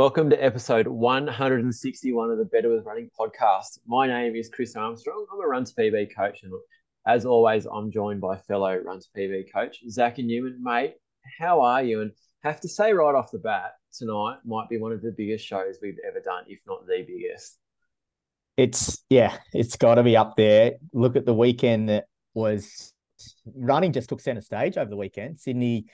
Welcome to episode 161 of the Better with Running podcast. My name is Chris Armstrong. I'm a Run to PB coach, and as always, I'm joined by fellow Run to PB coach Zacca Newman. Mate, how are you? And have to say right off the bat, tonight might be one of the biggest shows we've ever done, if not the biggest. It's yeah, it's got to be up there. Look at the weekend that was running just took center stage over the weekend. Sydney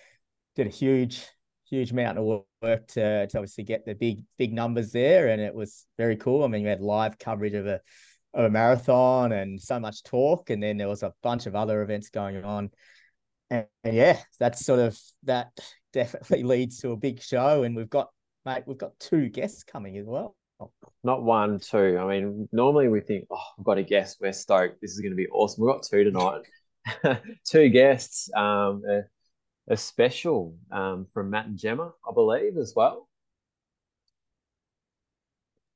did a huge huge amount of work to, to obviously get the big big numbers there, and it was very cool. I mean, we had live coverage of a of a marathon and so much talk, and then there was a bunch of other events going on, and, and yeah, that's sort of that definitely leads to a big show, and we've got mate, we've got two guests coming as well. Not one, two. I mean, normally we think, oh, I've got a guest. We're stoked. This is going to be awesome. We've got two tonight. two guests. Um, a special um, from Matt and Gemma, I believe, as well.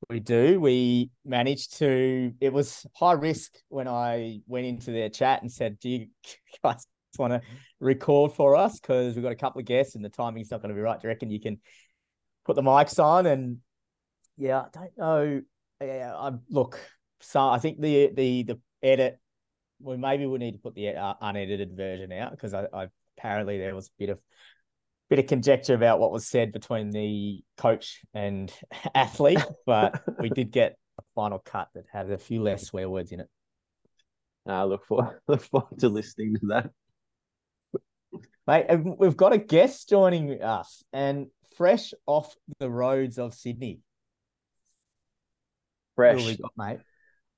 We do. We managed to. It was high risk when I went into their chat and said, "Do you guys want to record for us? Because we've got a couple of guests and the timing's not going to be right. Do you reckon you can put the mics on?" And yeah, I don't know. Yeah, I look. So I think the the the edit. Well, maybe we need to put the uh, unedited version out because I, I apparently there was a bit of bit of conjecture about what was said between the coach and athlete, but we did get a final cut that had a few less swear words in it. I uh, look forward look forward to listening to that. Mate, we've got a guest joining us and fresh off the roads of Sydney. Fresh, we got, mate.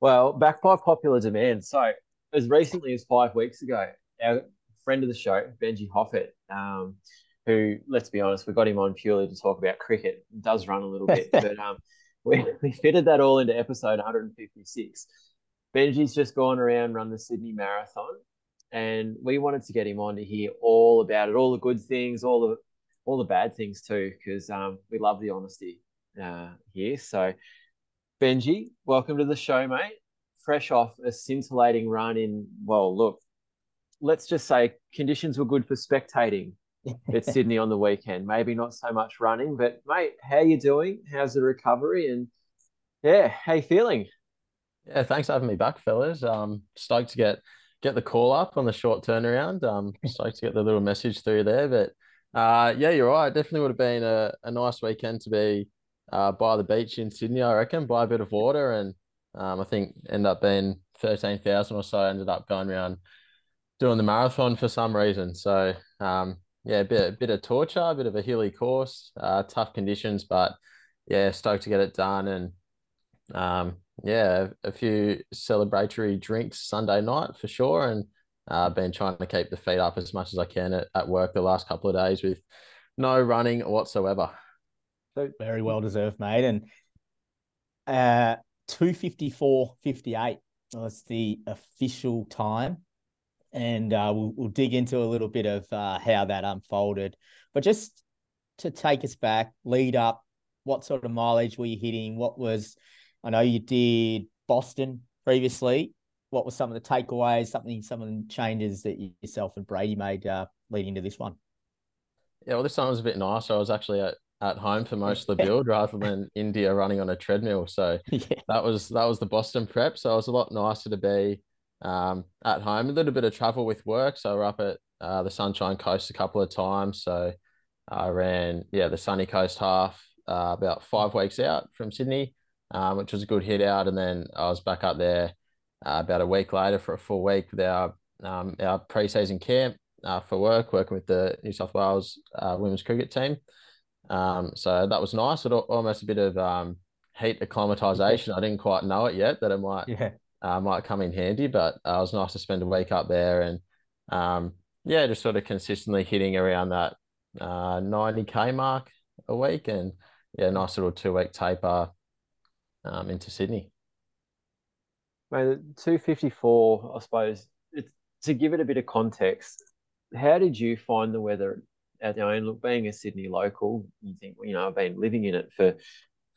Well, back by popular demand. So, as recently as five weeks ago, our friend of the show, Benji Hoppitt, um, who, let's be honest, we got him on purely to talk about cricket. does run a little bit, but um, we, we fitted that all into episode 156. Benji's just gone around, run the Sydney Marathon, and we wanted to get him on to hear all about it, all the good things, all the all the bad things too, because um, we love the honesty uh, here. So, Benji, welcome to the show, mate. Fresh off a scintillating run in, well, look, let's just say conditions were good for spectating at Sydney on the weekend. Maybe not so much running, but mate, how you doing? How's the recovery? And yeah, how you feeling? Yeah, thanks for having me back, fellas. Um, stoked to get get the call up on the short turnaround. Um, stoked to get the little message through there. But uh, yeah, you're right. Definitely would have been a, a nice weekend to be uh, by the beach in Sydney, I reckon, by a bit of water. And um, I think end up being 13,000 or so. ended up going around doing the marathon for some reason. So um, yeah, a bit a bit of torture, a bit of a hilly course, uh, tough conditions, but yeah, stoked to get it done and um, yeah, a few celebratory drinks Sunday night for sure, and uh, been trying to keep the feet up as much as I can at, at work the last couple of days with no running whatsoever. So very well deserved, mate. And uh, two fifty four fifty eight was the official time and uh, we'll, we'll dig into a little bit of uh, how that unfolded. But just to take us back, lead up, what sort of mileage were you hitting? What was, I know you did Boston previously. What were some of the takeaways? Something, some of the changes that you, yourself and Brady made uh, leading to this one? Yeah, well, this one was a bit nicer. I was actually at, at home for most of the build rather than India running on a treadmill. So yeah. that was that was the Boston prep. So it was a lot nicer to be um, at home. A little bit of travel with work, so we're up at uh, the Sunshine Coast a couple of times. So I ran yeah the Sunny Coast half uh, about five weeks out from Sydney, um, which was a good hit out, and then I was back up there uh, about a week later for a full week with our um, our pre-season camp uh, for work, working with the New South Wales uh, women's cricket team. Um, so that was nice. It almost a bit of um, heat acclimatization. I didn't quite know it yet that it might yeah uh, might come in handy. But uh, it was nice to spend a week up there and um, yeah, just sort of consistently hitting around that uh, 90k mark a week, and yeah, nice little two week taper um, into Sydney. Mate, 254, I suppose. To give it a bit of context, how did you find the weather at the own? Look, being a Sydney local, you think, you know, I've been living in it for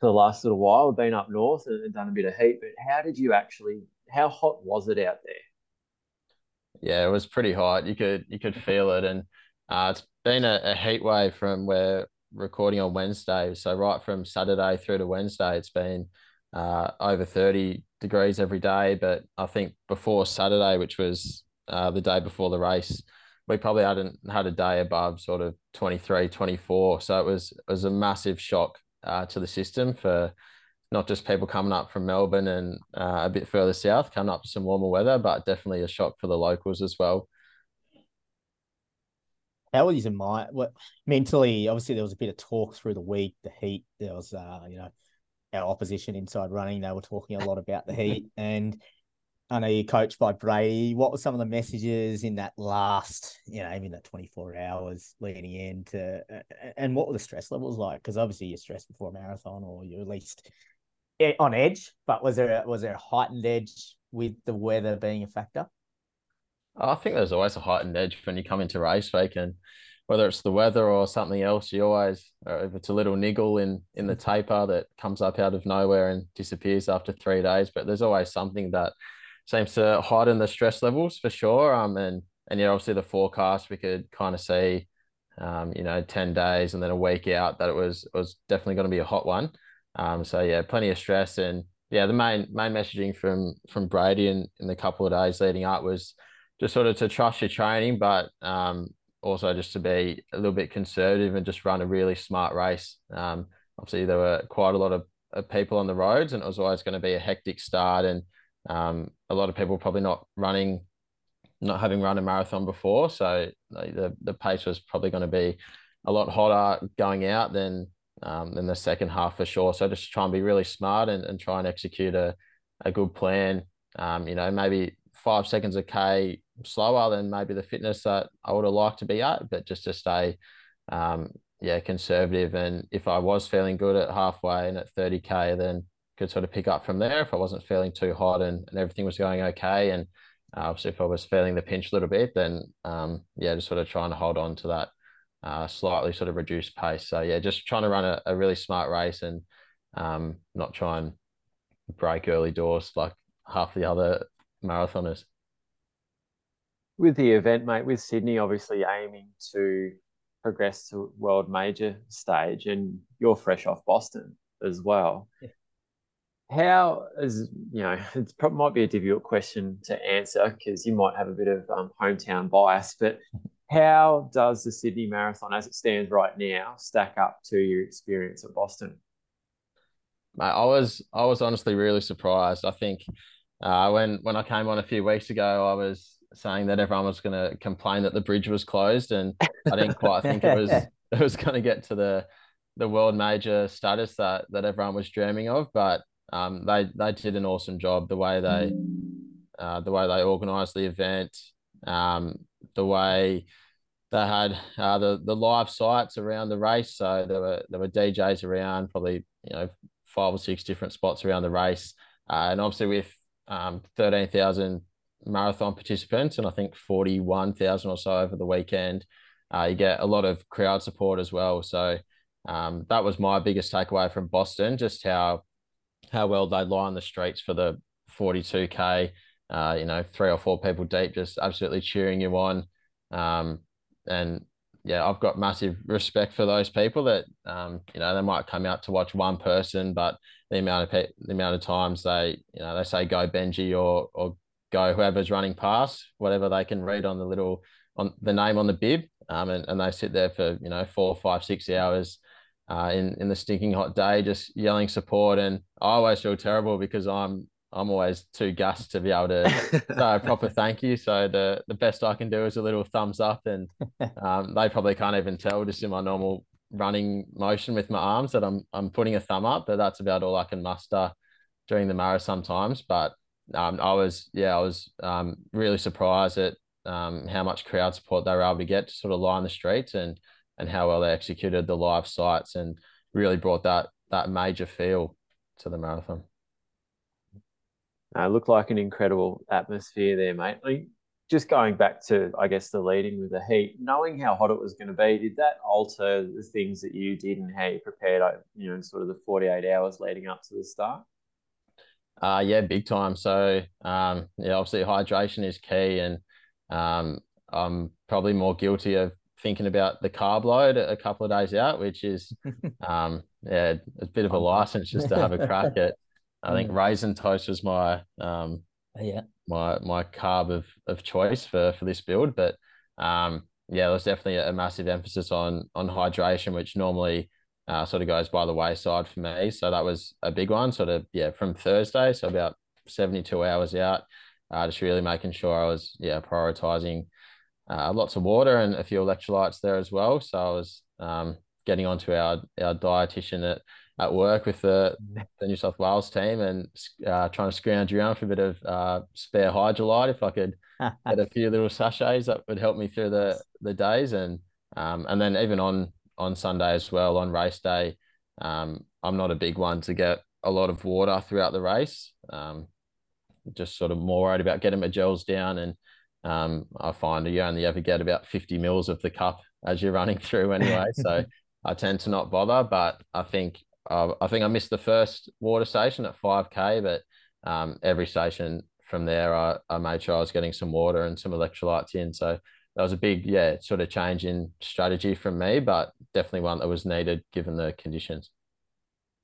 for the last little while. I've been up north and done a bit of heat, but how did you actually how hot was it out there? Yeah, it was pretty hot. You could you could feel it, and uh, it's been a, a, heat wave from where recording on Wednesday. So right from Saturday through to Wednesday, it's been uh, over 30 degrees every day. But I think before Saturday, which was uh, the day before the race, we probably hadn't had a day above sort of 23, 24. So it was it was a massive shock uh, to the system for not just people coming up from Melbourne and uh, a bit further south, coming up to some warmer weather, but definitely a shock for the locals as well. How was in mind? What mentally? Obviously, there was a bit of talk through the week. The heat. There was, uh, you know, our opposition inside running. They were talking a lot about the heat, and I know you're coached by Brady. What were some of the messages in that last, you know, even that 24 hours leading into, and what were the stress levels like? Because obviously you're stressed before a marathon, or you're at least on edge. But was there a, was there a heightened edge with the weather being a factor? I think there's always a heightened edge when you come into race week, and whether it's the weather or something else, you always, if it's a little niggle in in the taper that comes up out of nowhere and disappears after three days, but there's always something that seems to heighten the stress levels for sure. Um, and and yeah, obviously the forecast we could kind of see, um, you know, ten days and then a week out that it was it was definitely going to be a hot one. Um, so yeah, plenty of stress. And yeah, the main main messaging from from Brady in, in the couple of days leading up was just sort of to trust your training, but um, also just to be a little bit conservative and just run a really smart race. Um, obviously, there were quite a lot of, of, people on the roads, and it was always going to be a hectic start, and um, a lot of people probably not running, not having run a marathon before, so the the pace was probably going to be a lot hotter going out than um, than the second half for sure. So just try and be really smart and, and try and execute a, a good plan. Um, you know, maybe five seconds a K slower than maybe the fitness that I would have liked to be at, but just to stay, um, yeah, conservative. And if I was feeling good at halfway and at 30K, then could sort of pick up from there if I wasn't feeling too hot and, and everything was going okay. And uh, obviously, if I was feeling the pinch a little bit, then um, yeah, just sort of trying to hold on to that uh, slightly sort of reduced pace. So yeah, just trying to run a, a really smart race and um, not try and break early doors like half the other marathoners. With the event, mate, with Sydney obviously aiming to progress to world major stage, and you're fresh off Boston as well. Yeah. How is you know it might be a difficult question to answer because you might have a bit of um, hometown bias, but how does the Sydney Marathon, as it stands right now, stack up to your experience at Boston? Mate, I was I was honestly really surprised. I think uh, when when I came on a few weeks ago, I was saying that everyone was going to complain that the bridge was closed, and I didn't quite think it was it was going to get to the the world major status that that everyone was dreaming of. But um, they they did an awesome job. The way they uh, the way they organised the event, um, the way they had uh, the the live sites around the race. So there were there were DJs around, probably you know five or six different spots around the race, uh, and obviously with um, 13,000 marathon participants and I think 41,000 or so over the weekend. Uh, you get a lot of crowd support as well. So um, that was my biggest takeaway from Boston, just how how well they line the streets for the 42k. Uh, you know, three or four people deep, just absolutely cheering you on. Um, and yeah, I've got massive respect for those people that um, you know they might come out to watch one person, but the amount of pe- the amount of times they you know they say go Benji or or go whoever's running past whatever they can read on the little on the name on the bib, um, and, and they sit there for you know four, five, six hours. Uh, in in the stinking hot day, just yelling support, and I always feel terrible because I'm I'm always too gassed to be able to say a proper thank you. So the the best I can do is a little thumbs up, and um, they probably can't even tell just in my normal running motion with my arms that I'm I'm putting a thumb up. But that's about all I can muster during the marathon sometimes. But um, I was yeah I was um, really surprised at um, how much crowd support they were able to get to sort of line the streets and and how well they executed the live sites and really brought that that major feel to the marathon. Uh, looked like an incredible atmosphere there, mate. Like, just going back to, I guess, the leading with the heat, knowing how hot it was going to be, did that alter the things that you did and how you prepared, you know, sort of the 48 hours leading up to the start? Uh, yeah, big time. So, um, yeah, obviously hydration is key. And um, I'm probably more guilty of thinking about the carb load a couple of days out, which is um, yeah, a bit of a license just to have a crack at. I think mm. raisin toast was my um, yeah my my carb of of choice for for this build, but um, yeah, there's definitely a massive emphasis on on hydration, which normally uh, sort of goes by the wayside for me. So that was a big one. Sort of yeah, from Thursday, so about 72 hours out, uh, just really making sure I was yeah prioritizing uh, lots of water and a few electrolytes there as well. So I was um, getting onto our our dietitian at at work with the, the New South Wales team and uh, trying to scrounge around for a bit of uh, spare Hydralyte. if I could get a few little sachets that would help me through the the days. And um, and then even on on Sunday as well on race day um, I'm not a big one to get a lot of water throughout the race. Um, just sort of more worried about getting my gels down and um, I find you only ever get about 50 mils of the cup as you're running through anyway. So I tend to not bother but I think I think I missed the first water station at 5k but um, every station from there, I, I made sure I was getting some water and some electrolytes in. So that was a big, yeah, sort of change in strategy from me, but definitely one that was needed given the conditions.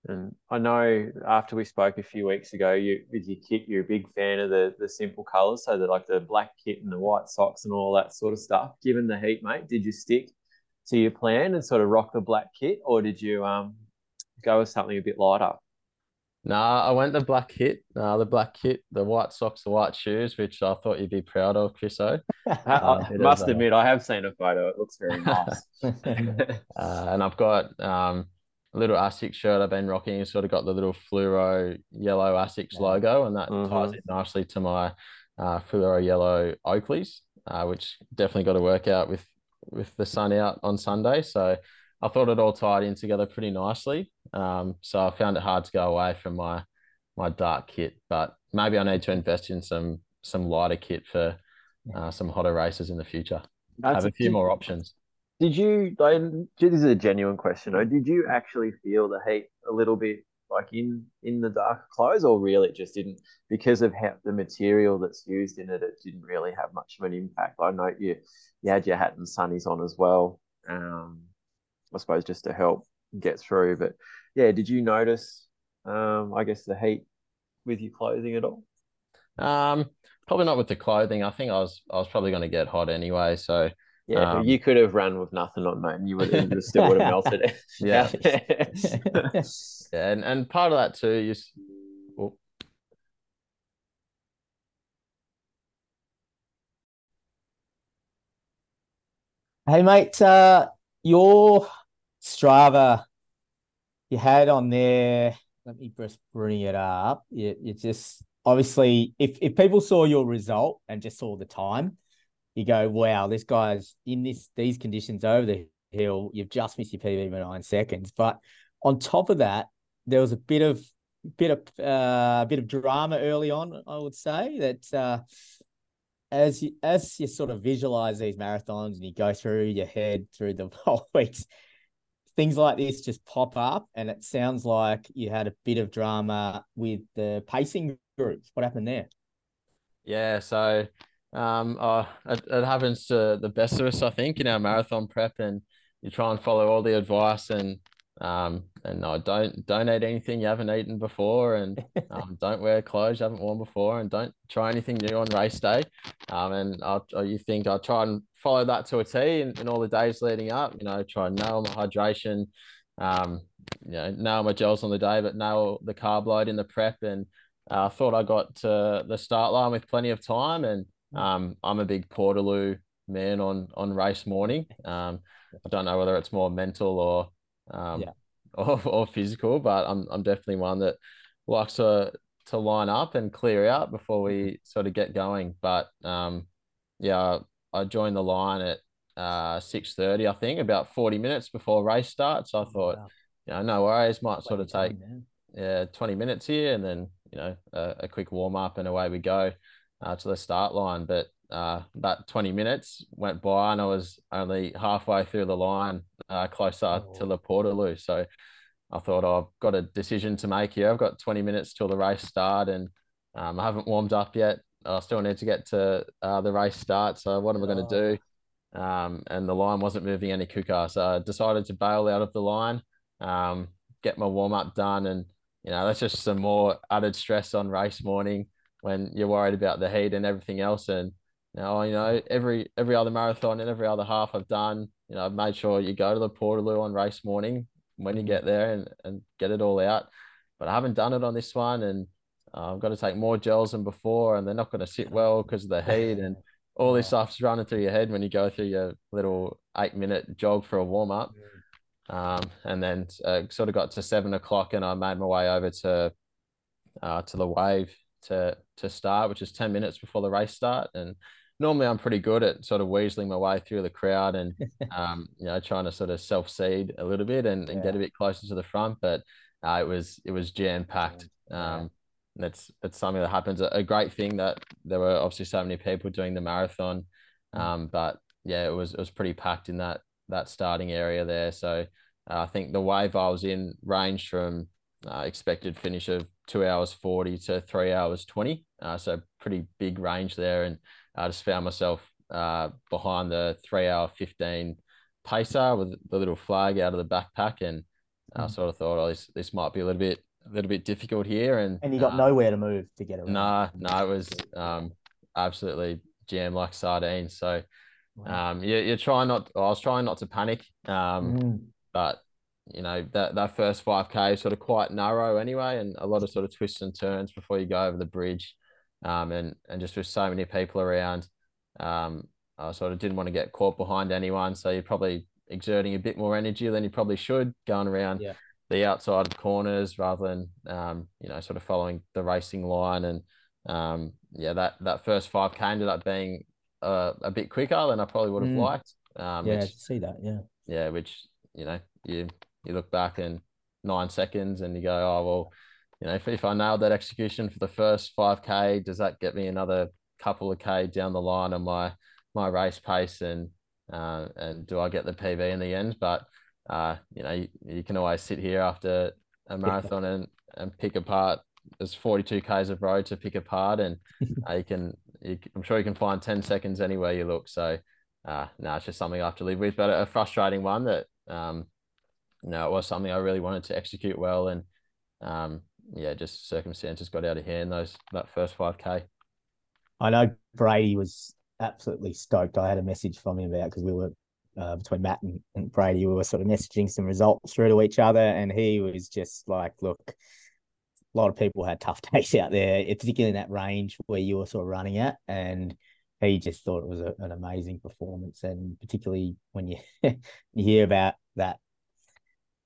And I know after we spoke a few weeks ago, you with your kit, you're a big fan of the the simple colours, so the like the black kit and the white socks and all that sort of stuff. Given the heat, mate, did you stick to your plan and sort of rock the black kit, or did you um go with something a bit lighter? Nah, I went the black kit, uh, the black kit, the white socks, the white shoes, which I thought you'd be proud of, Chriso. Uh, I must admit, I have seen a photo. It looks very nice. uh, and I've got um, a little ASICS shirt I've been rocking. It's sort of got the little fluoro yellow ASICS yeah. logo, and that mm-hmm. ties in nicely to my uh, fluoro yellow Oakleys, uh, which definitely got to work out with with the sun out on Sunday. So I thought it all tied in together pretty nicely. Um, so I found it hard to go away from my my dark kit, but maybe I need to invest in some some lighter kit for uh, some hotter races in the future. That's Have a few did, more options. Did you? This is a genuine question. Though. Did you actually feel the heat a little bit like in in the dark clothes, or really it just didn't because of how the material that's used in it? It didn't really have much of an impact. I know you you had your hat and sunnies on as well. Um, I suppose just to help get through. But yeah, did you notice, um, I guess, the heat with your clothing at all? Um, probably not with the clothing. I think I was I was probably going to get hot anyway. So yeah, um, you could have run with nothing on, mate, and you would have still would have melted. yeah, yeah, and and part of that too is. Oh. Hey mate, uh, your Strava, you had on there. Let me just bring it up. You, just obviously, if if people saw your result and just saw the time, you go, "Wow, this guy's in this these conditions over the hill. You've just missed your PB by nine seconds." But on top of that, there was a bit of bit of uh, bit of drama early on. I would say that uh, as you as you sort of visualize these marathons and you go through your head through the whole weeks, things like this just pop up, and it sounds like you had a bit of drama with the pacing groups. What happened there? Yeah, so um, oh, it, it happens to the best of us, I think, in our marathon prep, and you try and follow all the advice and um, and no, don't don't eat anything you haven't eaten before, and um, don't wear clothes you haven't worn before, and don't try anything new on race day. Um, and I'll, you think I'll try and follow that to a T in, in all the days leading up. You know, try and nail my hydration, um, you know, nail my gels on the day, but nail the carb load in the prep. And I uh, thought I got to the start line with plenty of time. And um, I'm a big Portaloo man on on race morning. Um, I don't know whether it's more mental or um, yeah. or, or physical, but I'm I'm definitely one that likes to to line up and clear out before we mm-hmm. sort of get going. But um, yeah, I joined the line at uh, six thirty, I think, about forty minutes before race starts. I thought, wow. you know, no worries, might sort of take yeah twenty minutes here, and then you know a, a quick warm up and away we go uh, to the start line. But uh, about 20 minutes went by and I was only halfway through the line, uh, closer oh. to the Portaloo. So I thought oh, I've got a decision to make here. I've got 20 minutes till the race start and um, I haven't warmed up yet. I still need to get to uh, the race start. So what am I going to do? um, and the line wasn't moving any quicker. So I decided to bail out of the line, um, get my warm up done, and you know that's just some more added stress on race morning when you're worried about the heat and everything else. And now you know every every other marathon and every other half I've done, you know I've made sure you go to the Portaloo on race morning when you get there and and get it all out. But I haven't done it on this one, and uh, I've got to take more gels than before, and they're not going to sit well because of the heat and all this stuff's running through your head when you go through your little eight minute jog for a warm up. Um, and then uh, sort of got to seven o'clock, and I made my way over to uh, to the wave to to start, which is ten minutes before the race start. And normally, I'm pretty good at sort of weaseling my way through the crowd and um, you know trying to sort of self seed a little bit and, and yeah. get a bit closer to the front. But uh, it was it was jam packed. Um, that's that's something that happens. A, great thing that there were obviously so many people doing the marathon, mm. um, but yeah, it was it was pretty packed in that that starting area there. So uh, I think the wave I was in ranged from uh, expected finish of two hours forty to three hours twenty. Uh, so pretty big range there, and I just found myself uh, behind the three hour fifteen pacer with the little flag out of the backpack, and I mm. sort of thought, oh, this this might be a little bit a little bit difficult here, and and you got uh, nowhere to move to get around. No, no, it was um, absolutely jam like sardines. So, wow. um, you you're trying not. I was trying not to panic, um, mm. but you know that that first five k sort of quite narrow anyway, and a lot of sort of twists and turns before you go over the bridge, um, and and just with so many people around, um, I sort of didn't want to get caught behind anyone. So you're probably exerting a bit more energy than you probably should going around. Yeah the outside corners rather than um, you know sort of following the racing line. And um, yeah that that first 5k ended up being uh, a bit quicker than I probably would have mm. liked. Um, yeah which, see that yeah. Yeah which you know you you look back and nine seconds and you go oh well you know if, if I nailed that execution for the first 5k does that get me another couple of k down the line on my my race pace and uh, and do I get the PB in the end? But uh, you know, you, you, can always sit here after a marathon and, and pick apart. There's 42 k's of road to pick apart, and uh, you can. You, I'm sure you can find 10 seconds anywhere you look. So, uh, no, it's just something I have to live with, but a frustrating one that, um, no, it was something I really wanted to execute well, and um, yeah, just circumstances got out of hand those that first 5k. I know Brady was absolutely stoked. I had a message from him about because we were uh, between Matt and, and, Brady, we were sort of messaging some results through to each other, and he was just like, "Look, a lot of people had tough days out there, particularly in that range where you were sort of running at, and he just thought it was a, an amazing performance, and particularly when you you hear about that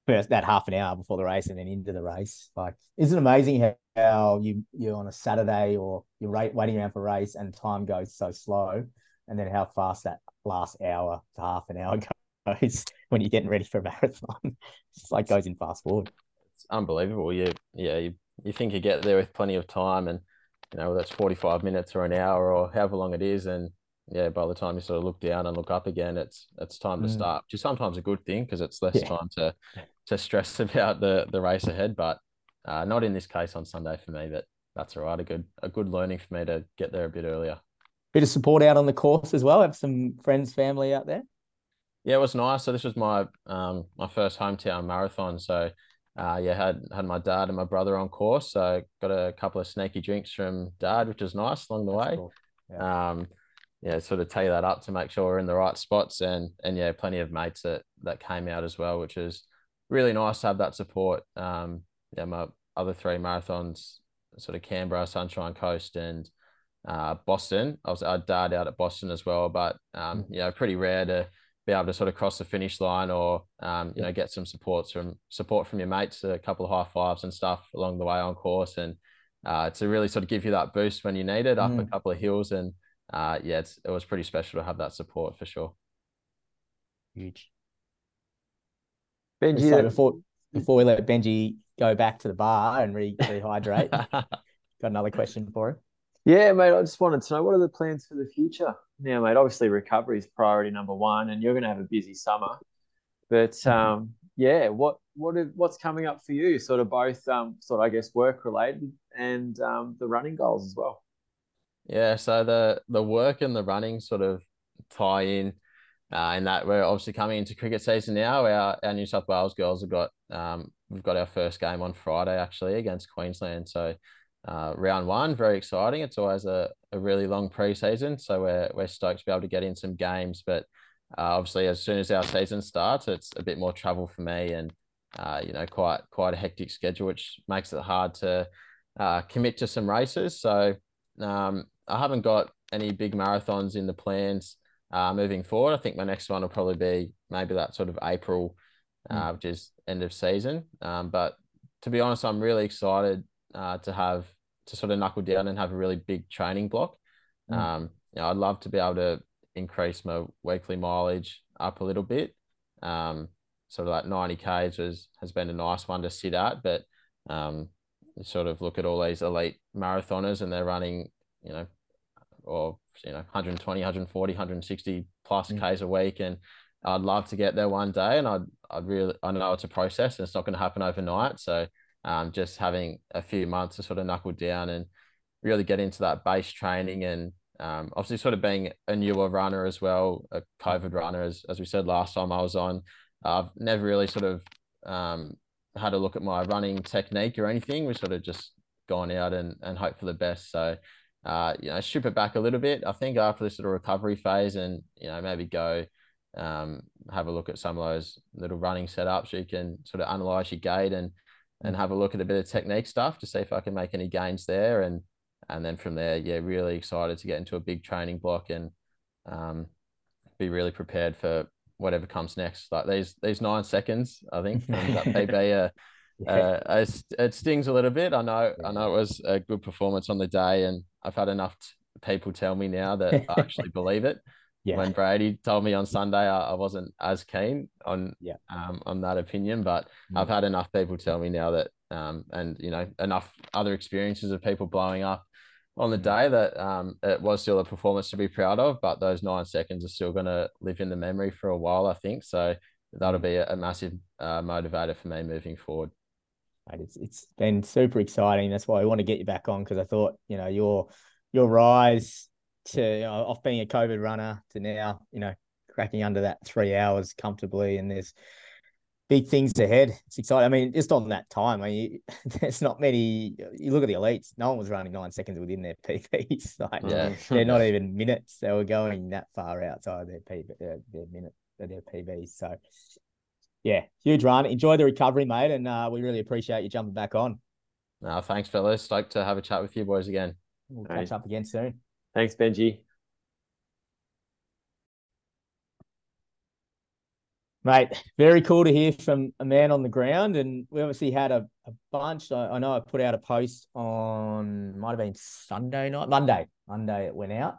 first that half an hour before the race and then into the race, like isn't it amazing how, how you you're on a Saturday or you're waiting around for a race and time goes so slow, and then how fast that last hour to half an hour goes when you're getting ready for a marathon. It's like goes in fast forward. It's unbelievable. You yeah, you, you think you get there with plenty of time and you know that's 45 minutes or an hour or however long it is and yeah by the time you sort of look down and look up again it's it's time to mm. start which is sometimes a good thing because it's less yeah. time to to stress about the the race ahead but uh, not in this case on sunday for me but that's all right a good a good learning for me to get there a bit earlier bit of support out on the course as well. Have some friends, family out there. Yeah, it was nice. So this was my um my first hometown marathon. So uh, yeah, had had my dad and my brother on course. So got a couple of sneaky drinks from dad, which was nice along the That's way. Cool. Yeah. Um, yeah, sort of tee that up to make sure we're in the right spots, and and yeah, plenty of mates that that came out as well, which is really nice to have that support. Um, yeah, my other three marathons, sort of Canberra, Sunshine Coast, and uh, Boston. I was I dad out at Boston as well, but um, mm. you know, pretty rare to be able to sort of cross the finish line or um, you know get some supports from support from your mates, a couple of high fives and stuff along the way on course, and uh, to really sort of give you that boost when you need it up mm. a couple of hills, and uh, yeah, it was pretty special to have that support for sure. Huge. Benji, so before before we let Benji go back to the bar and re- rehydrate, got another question for him. Yeah, mate. I just wanted to know what are the plans for the future now, mate. Obviously, recovery is priority number one, and you're going to have a busy summer. But mm-hmm. um, yeah, what what are, what's coming up for you? Sort of both, um, sort of I guess work related and um, the running goals as well. Yeah, so the the work and the running sort of tie in. uh, in that we're obviously coming into cricket season now. Our, our New South Wales girls have got um, we've got our first game on Friday actually against Queensland. So uh, round one, very exciting. It's always a, a really long preseason, so we're we're stoked to be able to get in some games. But uh, obviously, as soon as our season starts, it's a bit more travel for me, and uh, you know, quite quite a hectic schedule, which makes it hard to uh, commit to some races. So um, I haven't got any big marathons in the plans uh, moving forward. I think my next one will probably be maybe that sort of April, uh, mm. which is end of season. Um, but to be honest, I'm really excited uh, to have to sort of knuckle down and have a really big training block. Mm. Um, you know, I'd love to be able to increase my weekly mileage up a little bit. Um, sort of like 90 Ks was, has been a nice one to sit at, but um, sort of look at all these elite marathoners and they're running, you know, or, you know, 120, 140, 160 plus mm. Ks a week. And I'd love to get there one day. And I'd, I'd really, I know it's a process and it's not going to happen overnight. So um, just having a few months to sort of knuckle down and really get into that base training and um, obviously sort of being a newer runner as well, a COVID runner, as, as we said last time I was on, I've never really sort of um, had a look at my running technique or anything. We've sort of just gone out and, and hope for the best. So, uh, you know, strip it back a little bit. I think after this sort of recovery phase and, you know, maybe go um, have a look at some of those little running setups. You can sort of analyze your gait and and have a look at a bit of technique stuff to see if I can make any gains there. And and then from there, yeah, really excited to get into a big training block and um, be really prepared for whatever comes next. Like these these nine seconds, I think that PB, uh, yeah. uh, it stings a little bit. I know I know it was a good performance on the day, and I've had enough people tell me now that I actually believe it yeah. when Brady told me on Sunday, I, I wasn't as keen on yeah. um, on that opinion. But mm. I've had enough people tell me now that, um, and you know, enough other experiences of people blowing up on the mm. day that um, it was still a performance to be proud of. But those nine seconds are still going to live in the memory for a while, I think. So that'll be a, a massive uh, motivator for me moving forward. It's it's been super exciting. That's why I want to get you back on because I thought you know your your rise to you know, off being a COVID runner to now, you know, cracking under that three hours comfortably. And there's big things ahead. It's exciting. I mean, just on that time, I mean, there's not many. You look at the elites; no one was running nine seconds within their PBs. Like, yeah. they're not even minutes. They were going that far outside their PB, their, their minute, their PBs. So, yeah, huge run. Enjoy the recovery, mate, and uh, we really appreciate you jumping back on. No, thanks, fellas. Stoked to have a chat with you boys again. We'll catch up again soon. Thanks, Benji. Mate, very cool to hear from a man on the ground. And we obviously had a, a bunch. I, I know I put out a post on, might have been Sunday night, Monday. Monday it went out.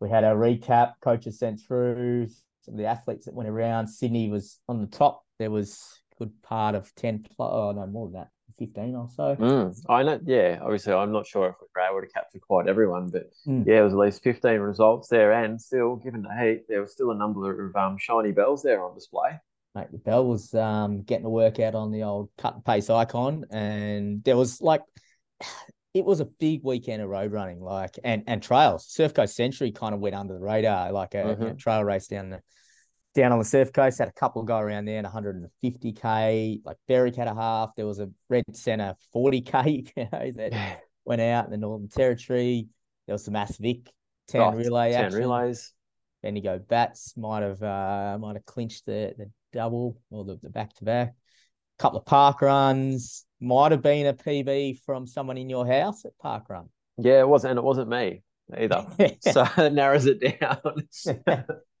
We had a recap, coaches sent through some of the athletes that went around. Sydney was on the top. There was a good part of 10 plus, oh, no, more than that, 15 or so. Mm, I know, yeah. Obviously, I'm not sure if we are able to capture quite everyone, but mm. yeah, it was at least 15 results there. And still, given the heat, there was still a number of um, shiny bells there on display. Mate, the bell was um, getting a workout on the old cut and pace icon. And there was like, it was a big weekend of road running, like, and, and trails. Surf Coast Century kind of went under the radar, like a mm-hmm. know, trail race down the down on the surf coast, had a couple go around there and 150k. Like Berwick had a half. There was a Red Centre 40k you know, that went out in the Northern Territory. There was some Mass Vic 10 oh, relay 10 action. relays. Bendigo Bats might have uh, might have clinched the, the double or the, the back-to-back. A Couple of park runs. Might have been a PB from someone in your house at park run. Yeah, it wasn't. And it wasn't me either. so it narrows it down.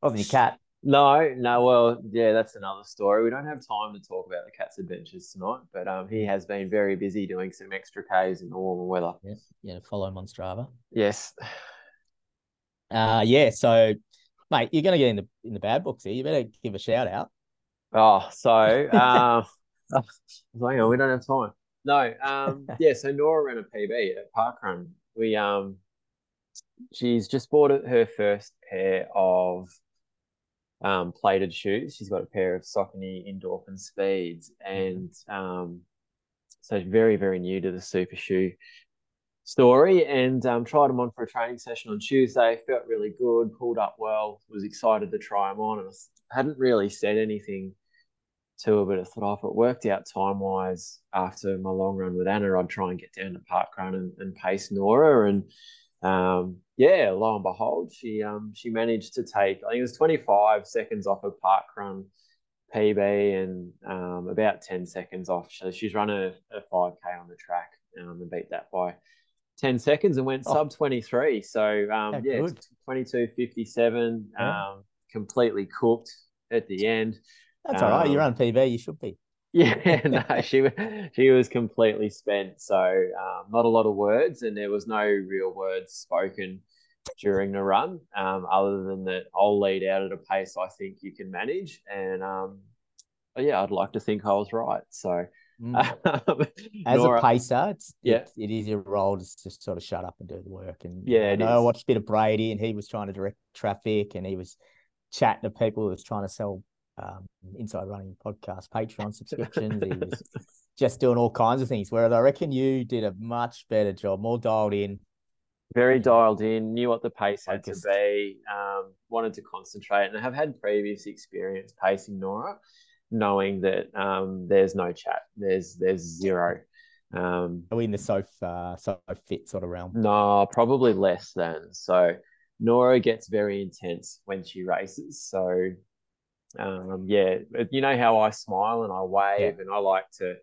wasn't your cat. No, no. Well, yeah, that's another story. We don't have time to talk about the cat's adventures tonight, but um, he has been very busy doing some extra Ks in the warmer weather. Yeah, yeah. Follow him on Strava. Yes. Uh, yeah. So, mate, you're gonna get in the in the bad books here. You better give a shout out. Oh, so uh, hang on, we don't have time. No, um, yeah. So Nora ran a PB at Parkrun. We um, she's just bought her first pair of um, plated shoes. She's got a pair of Saucony Endorphin Speeds, and um, so very very new to the super shoe story and um, tried them on for a training session on Tuesday. Felt really good, pulled up well, was excited to try them on. And I hadn't really said anything to her, but I thought, oh, if it worked out time wise after my long run with Anna, I'd try and get down to park run and, and pace Nora. And um, yeah, lo and behold, she um, she managed to take, I think it was 25 seconds off a park run PB and um, about 10 seconds off. So she's run a, a 5K on the track um, and beat that by 10 seconds and went oh. sub 23. So, um, yeah, yeah 22 57, yeah. um, completely cooked at the end. That's all right. You're on PB, you should be. Yeah, no, she she was completely spent. So, um, not a lot of words, and there was no real words spoken during the run, um, other than that I'll lead out at a pace I think you can manage. And um, yeah, I'd like to think I was right. So, Mm. As Nora, a pacer, it's yeah, it, it is your role to just sort of shut up and do the work. And yeah, I, know I watched a bit of Brady, and he was trying to direct traffic, and he was chatting to people who was trying to sell um, inside running podcast Patreon subscriptions. he was just doing all kinds of things. Whereas I reckon you did a much better job, more dialed in. Very dialed in, knew what the pace had to be, um, wanted to concentrate, and I have had previous experience pacing Nora knowing that um, there's no chat. There's there's zero. Um, Are we in the so uh, so fit sort of realm? No, probably less than. So Nora gets very intense when she races. So um, yeah, you know how I smile and I wave yeah. and I like to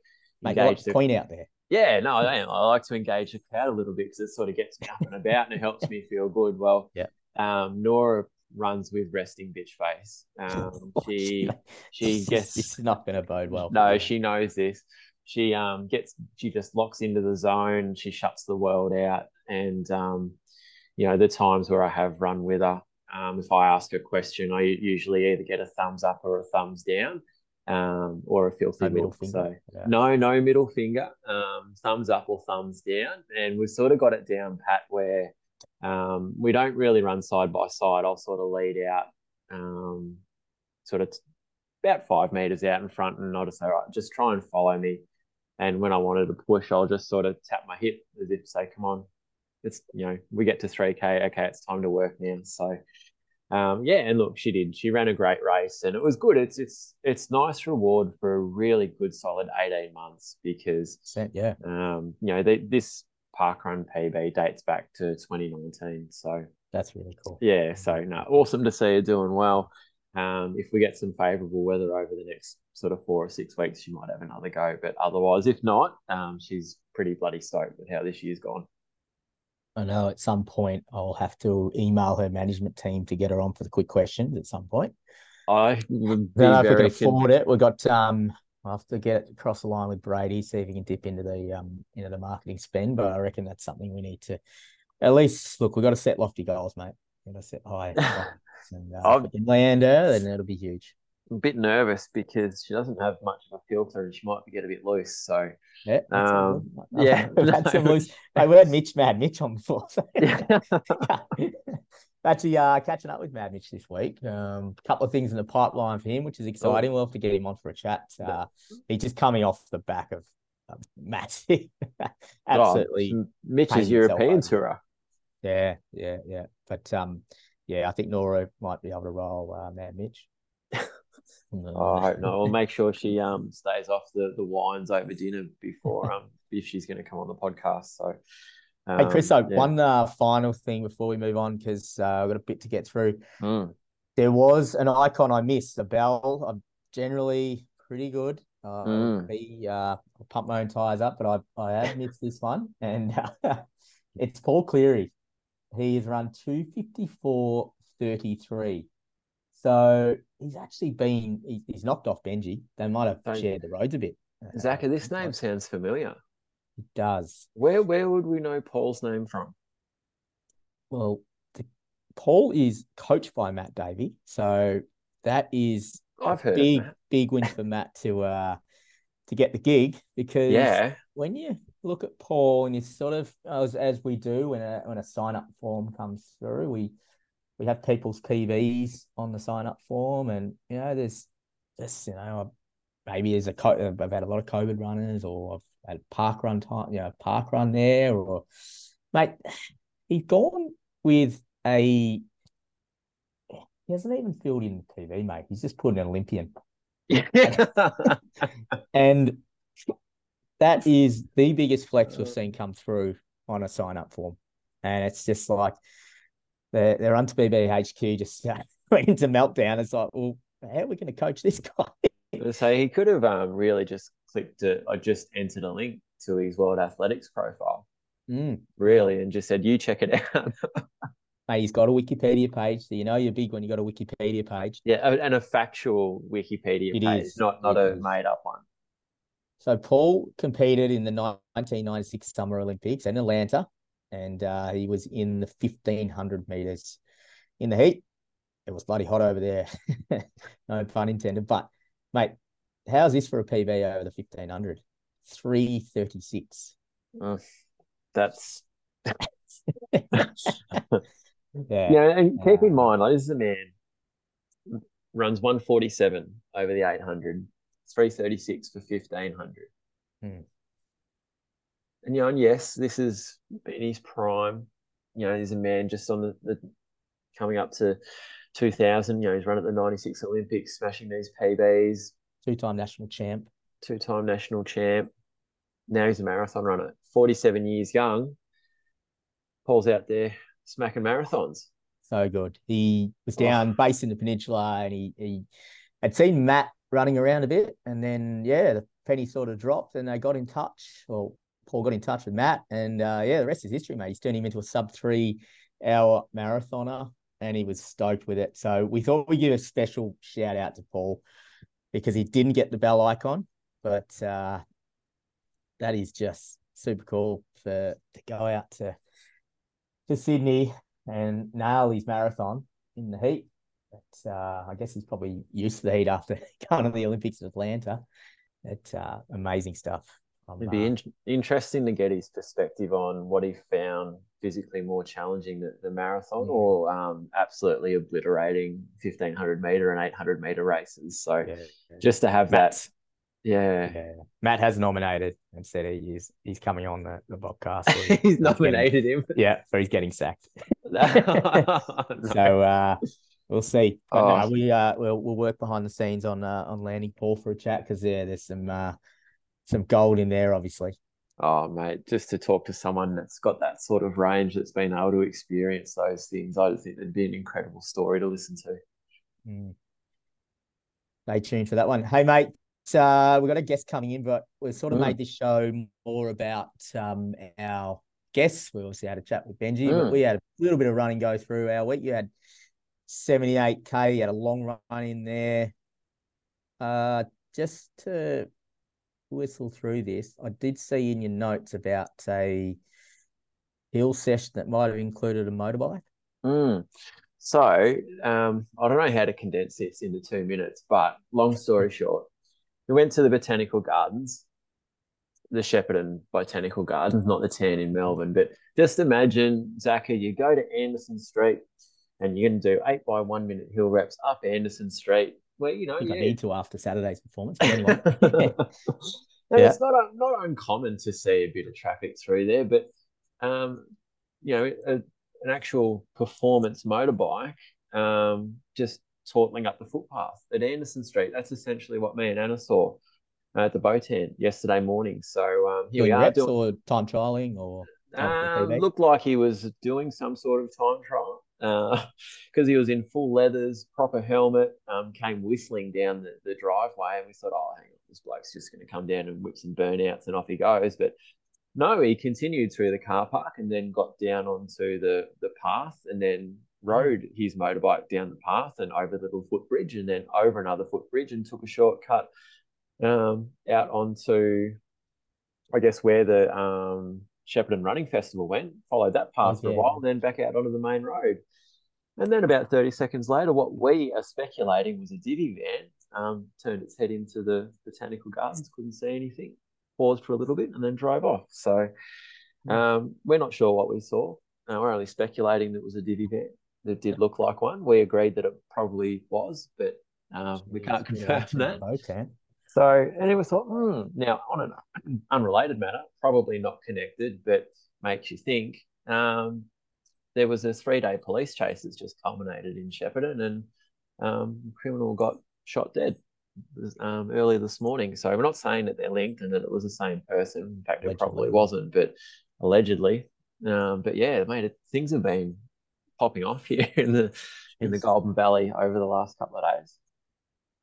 Make engage the queen out there. Yeah, no, I, don't. I like to engage the crowd a little bit because it sort of gets me up and about and it helps me feel good. Well, yeah. Um, Nora runs with resting bitch face. Um, she she gets it's not going to bode well. No, she knows this. She um gets she just locks into the zone. She shuts the world out, and um, you know the times where I have run with her. Um, if I ask a question, I usually either get a thumbs up or a thumbs down, um, or a filthy no look. So yeah. no, no middle finger, um, thumbs up or thumbs down, and we've sort of got it down pat where um, we don't really run side by side. I'll sort of lead out, um, sort of t- about five meters out in front, and I'll just say, right, just try and follow me. And when I wanted to push, I'll just sort of tap my hip as if to say, come on, it's, you know, we get to 3K. Okay, it's time to work now. So, um, yeah, and look, she did. She ran a great race, and it was good. It's it's it's nice reward for a really good, solid eighteen months because yeah, um, you know, they, this parkrun PB dates back to 2019. So that's really cool. Yeah. So no, awesome to see her doing well. Um, if we get some favourable weather over the next sort of four or six weeks, she might have another go. But otherwise, if not, um, she's pretty bloody stoked with how this year's gone. I know at some point I'll have to email her management team to get her on for the quick questions at some point. I would be if we can afford it. We've got um I'll have to get across the line with Brady, see if he can dip into the um into the marketing spend. But I reckon that's something we need to at least look. We've got to set lofty goals, mate. We've got to set high. and uh, if we can land her, then it'll be huge. A bit nervous because she doesn't have much of a filter and she might get a bit loose. So yeah, um, yeah, that's some loose. Hey, we had Mitch, Mad Mitch on before. So. actually uh, catching up with Mad Mitch this week. A um, couple of things in the pipeline for him, which is exciting. Oh. We'll have to get him on for a chat. Uh, he's just coming off the back of a massive, absolutely. Oh, Mitch is European tour. Yeah, yeah, yeah. But um, yeah, I think Nora might be able to roll uh, Mad Mitch. Oh, I hope not. We'll make sure she um stays off the, the wines over dinner before um if she's going to come on the podcast. So um, hey, Chris, so yeah. one uh, final thing before we move on, because uh, I've got a bit to get through. Mm. There was an icon I missed, a bell. I'm generally pretty good. Uh, mm. be, uh, I'll pump my own tires up, but I, I have missed this one. And uh, it's Paul Cleary. He has run 254.33. So he's actually been, he's knocked off Benji. They might have shared the roads a bit. Zach, this name sounds familiar. It does. Where where would we know Paul's name from? Well, the, Paul is coached by Matt Davy, so that is I've heard big big win for Matt to uh to get the gig because yeah, when you look at Paul and you sort of as as we do when a when a sign up form comes through, we we have people's PBs on the sign up form, and you know there's just you know maybe there's a co- I've had a lot of COVID runners, or I've at park run time, you know, park run there, or mate, he's gone with a. He hasn't even filled in the TV, mate. He's just put an Olympian. and that is the biggest flex we've uh. seen come through on a sign up form. And it's just like they're, they're onto BBHQ just went into meltdown. It's like, well, how are we going to coach this guy? So he could have um, really just clicked it or just entered a link to his World Athletics profile, mm. really, and just said, you check it out. Mate, he's got a Wikipedia page, so you know you're big when you got a Wikipedia page. Yeah, and a factual Wikipedia it page, is. not not it a is. made up one. So Paul competed in the 1996 Summer Olympics in Atlanta, and uh, he was in the 1500 meters in the heat. It was bloody hot over there, no pun intended. But mate, how's this for a PB over the 1500? 336. Uh, that's Yeah. Yeah, and keep in mind, like this is a man runs 147 over the 800, 336 for 1500. Hmm. And you know, and yes, this is in his prime. You know, he's a man just on the, the coming up to 2000. You know, he's run at the 96 Olympics, smashing these PBs. Two time national champ. Two time national champ. Now he's a marathon runner. 47 years young. Paul's out there smacking marathons. So good. He was oh. down oh. based in the peninsula and he, he had seen Matt running around a bit. And then, yeah, the penny sort of dropped and they got in touch. Well, Paul got in touch with Matt. And uh, yeah, the rest is history, mate. He's turned him into a sub three hour marathoner and he was stoked with it. So we thought we'd give a special shout out to Paul because he didn't get the bell icon, but uh, that is just super cool for to go out to to Sydney and nail his marathon in the heat. But uh, I guess he's probably used to the heat after going to the Olympics in Atlanta. It's uh, amazing stuff. It'd be uh, in- interesting to get his perspective on what he found physically more challenging the, the marathon yeah. or um, absolutely obliterating 1500 meter and 800 meter races. So yeah, yeah. just to have that yeah. yeah. Matt has nominated and said he's he's coming on the, the podcast. So he's nominated getting, him. Yeah, so he's getting sacked. So uh, we'll see. But oh. no, we uh we'll we'll work behind the scenes on uh, on landing Paul for a chat because yeah, there's some uh some gold in there, obviously. Oh mate, just to talk to someone that's got that sort of range that's been able to experience those things, I just think it'd be an incredible story to listen to. Mm. Stay tuned for that one. Hey mate, uh, we've got a guest coming in, but we've sort of mm. made this show more about um, our guests. We obviously had a chat with Benji, mm. but we had a little bit of running go through our week. You had 78K, you had a long run in there. Uh, just to whistle through this, I did see in your notes about a hill session that might have included a motorbike. Mm. So um, I don't know how to condense this into two minutes, but long story short, we went to the botanical gardens, the Shepparton Botanical Gardens, not the Tan in Melbourne. But just imagine, Zacca, you go to Anderson Street and you're going to do eight by one minute hill reps up Anderson Street. Where you know, I, yeah. I need to after Saturday's performance. yeah. It's not not uncommon to see a bit of traffic through there, but um, you know, a, an actual performance motorbike um, just tortling up the footpath at Anderson Street. That's essentially what me and Anna saw at the Botan yesterday morning. So um, here doing we are doing or time trialing or um, looked like he was doing some sort of time trial because uh, he was in full leathers, proper helmet, um, came whistling down the, the driveway, and we thought, oh, hang on, this bloke's just going to come down and whip some burnouts, and off he goes. But no, he continued through the car park and then got down onto the the path, and then rode his motorbike down the path and over the little footbridge and then over another footbridge and took a shortcut um, out onto, I guess, where the um, Shepparton Running Festival went, followed that path for a while, then back out onto the main road. And then about 30 seconds later, what we are speculating was a divvy van um, turned its head into the botanical gardens, couldn't see anything, paused for a little bit, and then drove off. So um, we're not sure what we saw. Uh, we're only speculating that it was a divvy van that did look like one. We agreed that it probably was, but um, we can't confirm that. Okay. So, and it was thought, hmm, now on an unrelated matter, probably not connected, but makes you think. um, there was a three day police chase that's just culminated in Shepparton, and um, criminal got shot dead um, earlier this morning. So we're not saying that they're linked and that it was the same person. In fact, allegedly. it probably wasn't, but allegedly. Um, but yeah, mate, things have been popping off here in the in the Goulburn Valley over the last couple of days.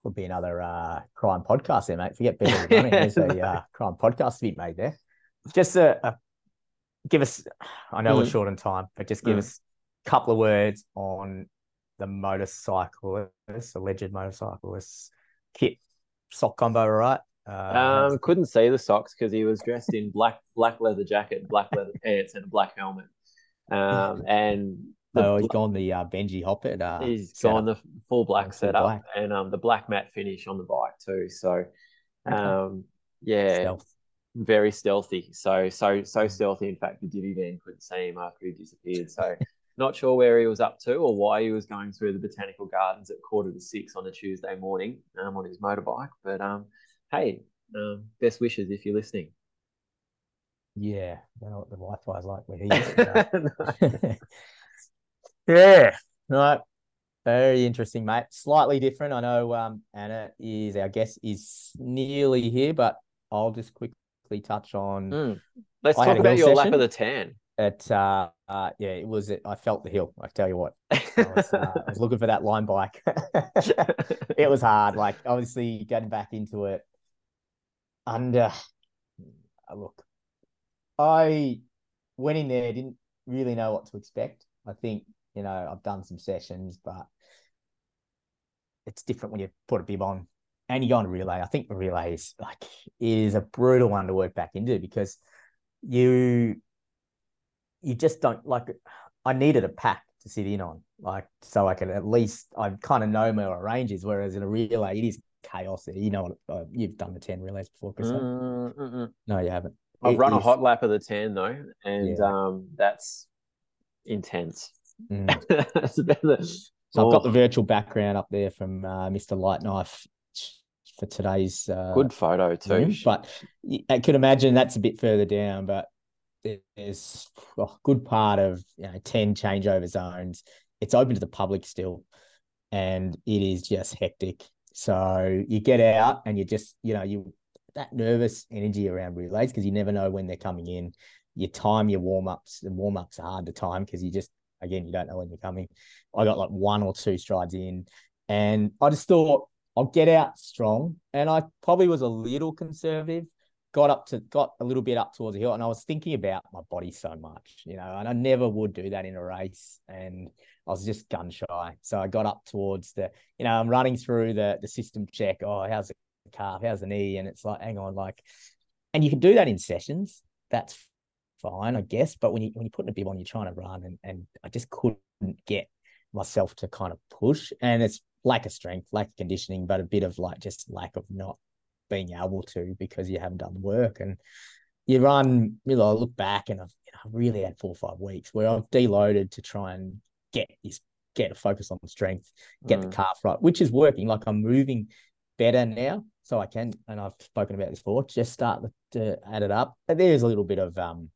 Could be another uh, crime podcast there, mate. Forget better running. There's a uh, crime podcast to be made there. Just a, a give us. I know mm. we're short on time, but just give mm. us a couple of words on the motorcyclist, alleged motorcyclist kit sock combo, right? Uh, um, couldn't see the socks because he was dressed in black black leather jacket, black leather pants, and a black helmet. Um, and the, oh, he's gone the uh, Benji Hoppitt. Uh, he's gone the full black setup black. and um the black matte finish on the bike too. So, um, yeah, Stealth. very stealthy. So so so stealthy. In fact, the divvy van couldn't see him after he disappeared. So. Not sure where he was up to or why he was going through the botanical gardens at quarter to six on a Tuesday morning um, on his motorbike. But um, hey, um, best wishes if you're listening. Yeah, I don't know what the Wi-Fi is like where he is. yeah, right. Very interesting, mate. Slightly different. I know um, Anna is our guest is nearly here, but I'll just quickly touch on. Mm. Let's I talk about your lap of the tan it uh, uh, yeah it was it, i felt the hill i tell you what I was, uh, I was looking for that line bike it was hard like obviously getting back into it under uh, look i went in there didn't really know what to expect i think you know i've done some sessions but it's different when you put a bib on and you go on a relay i think the relay is like is a brutal one to work back into because you you just don't like I needed a pack to sit in on, like so I could at least I kind of know my ranges. Whereas in a relay, it is chaos. You know, uh, you've done the Tan relays before, Chris. Mm, no, you haven't. I've it run is... a hot lap of the Tan though, and yeah. um, that's intense. Mm. that's about the... So oh. I've got the virtual background up there from uh, Mr. Lightknife for today's uh, good photo too. Room. But I could imagine that's a bit further down, but there's a good part of you know 10 changeover zones it's open to the public still and it is just hectic so you get out and you just you know you that nervous energy around relays because you never know when they're coming in you time your warm-ups the warm-ups are hard to time because you just again you don't know when you're coming i got like one or two strides in and i just thought i'll get out strong and i probably was a little conservative got up to got a little bit up towards the hill and I was thinking about my body so much, you know, and I never would do that in a race and I was just gun shy. So I got up towards the, you know, I'm running through the the system check. Oh, how's the calf? How's the knee? And it's like, hang on, like, and you can do that in sessions. That's fine, I guess. But when you when you put a bib on, you're trying to run and and I just couldn't get myself to kind of push. And it's lack of strength, lack of conditioning, but a bit of like just lack of not being able to because you haven't done the work. And you run, you know, I look back and I've you know, really had four or five weeks where I've deloaded to try and get this, get a focus on strength, get mm. the calf right, which is working. Like I'm moving better now. So I can, and I've spoken about this before, just start to add it up. But there's a little bit of, um,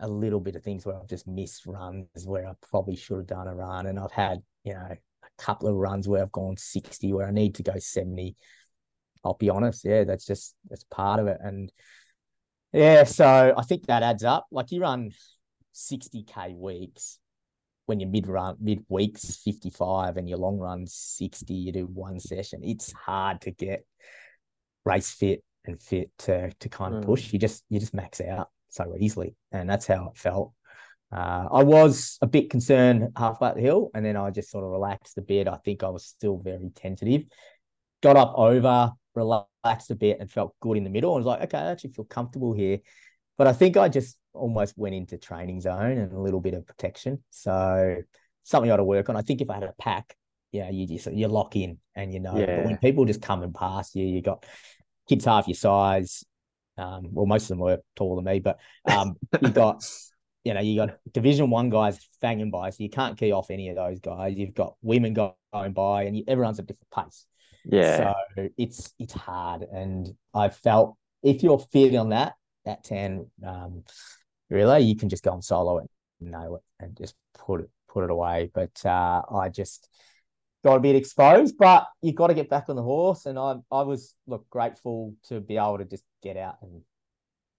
a little bit of things where I've just missed runs where I probably should have done a run. And I've had, you know, a couple of runs where I've gone 60 where I need to go 70 I'll be honest. Yeah, that's just that's part of it. And yeah, so I think that adds up. Like you run 60k weeks when your mid run mid weeks 55 and your long run 60, you do one session. It's hard to get race fit and fit to to kind of mm. push. You just you just max out so easily. And that's how it felt. Uh, I was a bit concerned halfway up the hill, and then I just sort of relaxed a bit. I think I was still very tentative. Got up over relaxed a bit and felt good in the middle. I was like, okay, I actually feel comfortable here. But I think I just almost went into training zone and a little bit of protection. So something I ought to work on. I think if I had a pack, yeah, you just you lock in and you know. Yeah. But when people just come and pass you, you got kids half your size. Um, well, most of them were taller than me, but um, you got you know, you got Division One guys fanging by, so you can't key off any of those guys. You've got women going by, and you, everyone's at a different pace. Yeah. So it's it's hard, and I felt if you're feeling on that that Tan, um, really, you can just go and solo it and nail it and just put it put it away. But uh, I just got a bit exposed, but you've got to get back on the horse. And I I was look grateful to be able to just get out and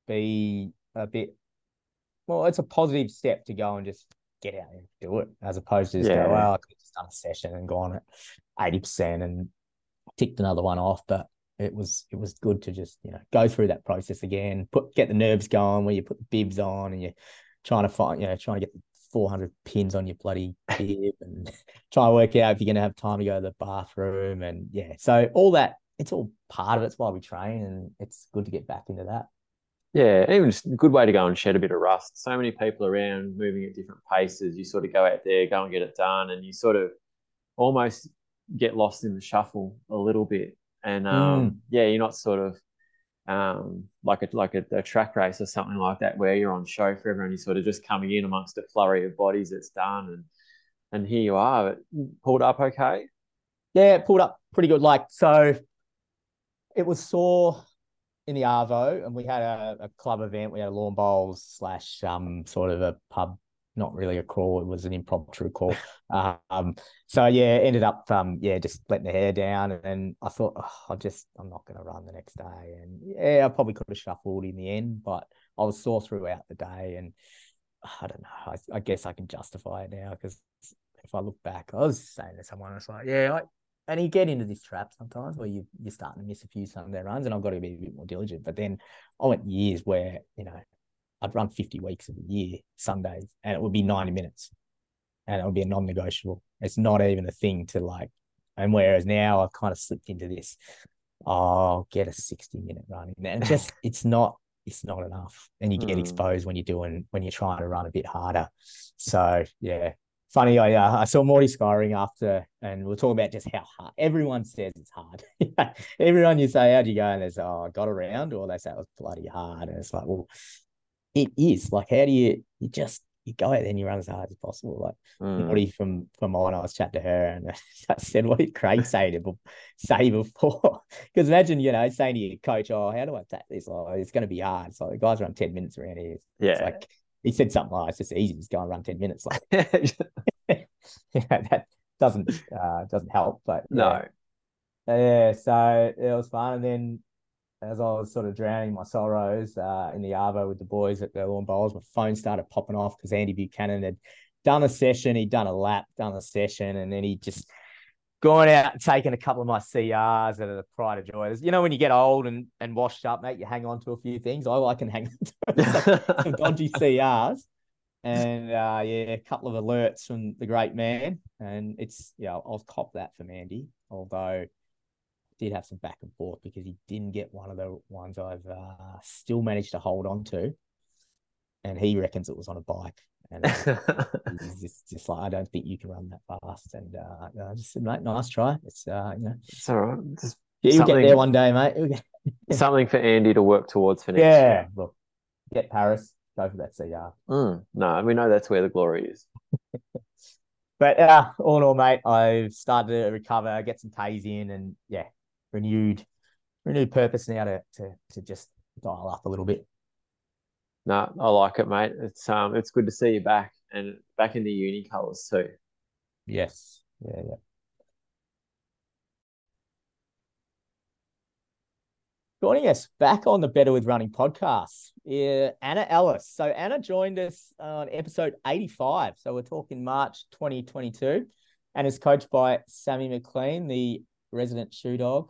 be a bit well, it's a positive step to go and just get out and do it, as opposed to just yeah. go, well, I could have just done a session and gone at eighty percent and ticked another one off. But it was it was good to just you know go through that process again, put get the nerves going where you put the bibs on and you're trying to find you know trying to get 400 pins on your bloody bib and try and work out if you're going to have time to go to the bathroom and yeah so all that it's all part of it. it's why we train and it's good to get back into that yeah, even just a good way to go and shed a bit of rust. So many people around moving at different paces. You sort of go out there, go and get it done, and you sort of almost get lost in the shuffle a little bit. And um, mm. yeah, you're not sort of um, like a like a, a, track race or something like that where you're on show for everyone. You're sort of just coming in amongst a flurry of bodies that's done, and and here you are. pulled up okay. Yeah, pulled up pretty good. Like so, it was sore in the Arvo, and we had a, a, club event. We had a lawn bowls slash um sort of a pub, not really a crawl. It was an impromptu call. um, so yeah, ended up um yeah just letting the hair down, and, and I thought oh, I just I'm not going to run the next day, and yeah, I probably could have shuffled in the end, but I was sore throughout the day, and I don't know. I, I guess I can justify it now because if I look back, I was saying to someone, I was like, yeah, I, and you get into this trap sometimes where you you're starting to miss a few Sunday runs, and I've got to be a bit more diligent. But then I went years where you know I'd run 50 weeks of the year Sundays, and it would be 90 minutes, and it would be a non-negotiable. It's not even a thing to like. And whereas now I've kind of slipped into this, I'll get a 60 minute run, in. and just it's not it's not enough, and you get mm. exposed when you're doing when you're trying to run a bit harder. So yeah, funny. I uh, I saw Morty scoring after, and we are talking about just how hard. Everyone says it's hard. Everyone you say, "How'd you go?" and they say, "Oh, I got around," or they say it was bloody hard, and it's like, well, it is. Like, how do you? You just you go out there and you run as hard as possible. Like mm. Morty from from mine, I was chatting to her, and I said, "What did Craig say to say before?" Because imagine, you know, saying to your coach, "Oh, how do I take this? Oh, it's going to be hard." So the guys run ten minutes around here. It's yeah. like he said something like, "It's just easy, just go and run ten minutes." Like, yeah, that doesn't uh, doesn't help. But yeah. no, yeah. So it was fun, and then as I was sort of drowning my sorrows uh, in the Arvo with the boys at the Lawn Bowls, my phone started popping off because Andy Buchanan had done a session, he'd done a lap, done a session, and then he just going out and taking a couple of my CRs that are the pride of joy. You know, when you get old and, and washed up, mate, you hang on to a few things. I, I can hang on to some dodgy CRs. And uh, yeah, a couple of alerts from the great man. And it's, yeah, I'll cop that from Andy, although did have some back and forth because he didn't get one of the ones I've uh, still managed to hold on to. And he reckons it was on a bike. And uh, he's just, just like, I don't think you can run that fast. And uh, I just said, mate, nice try. It's, uh, you know, it's all right. Just yeah, you'll get there one day, mate. something for Andy to work towards for next yeah, year. look, get Paris, go for that CR. Mm, no, we know that's where the glory is. but uh, all in all, mate, I've started to recover, get some Ks in, and yeah, renewed, renewed purpose now to to to just dial up a little bit. No, I like it, mate. It's um, it's good to see you back and back in the uni colours too. Yes. Yeah. Yeah. Joining us back on the Better with Running podcast, yeah, Anna Ellis. So Anna joined us on episode 85. So we're talking March 2022 and is coached by Sammy McLean, the resident shoe dog.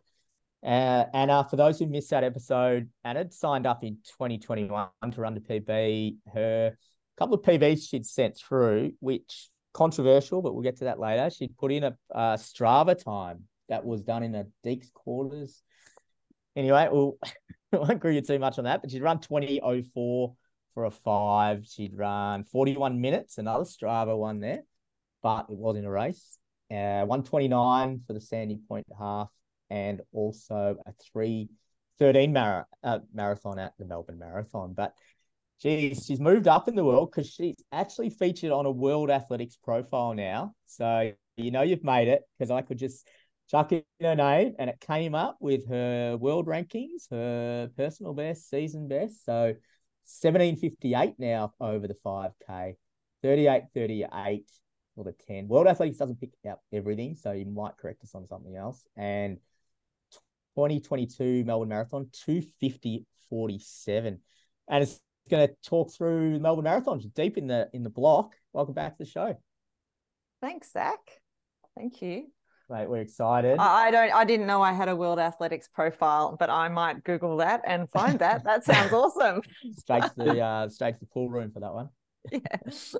Uh, Anna, for those who missed that episode, Anna signed up in 2021 to run the PB. Her couple of PBs she'd sent through, which controversial, but we'll get to that later. She'd put in a, a Strava time that was done in a Deeks quarters. Anyway, we'll, I won't agree too much on that, but she'd run 20.04 for a five. She'd run 41 minutes, another Strava one there, but it was in a race. Uh, 129 for the Sandy Point half and also a 313 mar- uh, marathon at the Melbourne Marathon. But geez, she's moved up in the world because she's actually featured on a World Athletics profile now. So you know you've made it because I could just chuck in her name and it came up with her world rankings, her personal best, season best. So 1758 now over the 5K, 38 38 or the 10. World Athletics doesn't pick out everything, so you might correct us on something else. And 2022 Melbourne Marathon, 250 47. And it's going to talk through Melbourne Marathon deep in the in the block. Welcome back to the show. Thanks, Zach. Thank you. Mate, we're excited. I don't I didn't know I had a World Athletics profile, but I might Google that and find that. That sounds awesome. straight to the uh straight to the pool room for that one. Yes.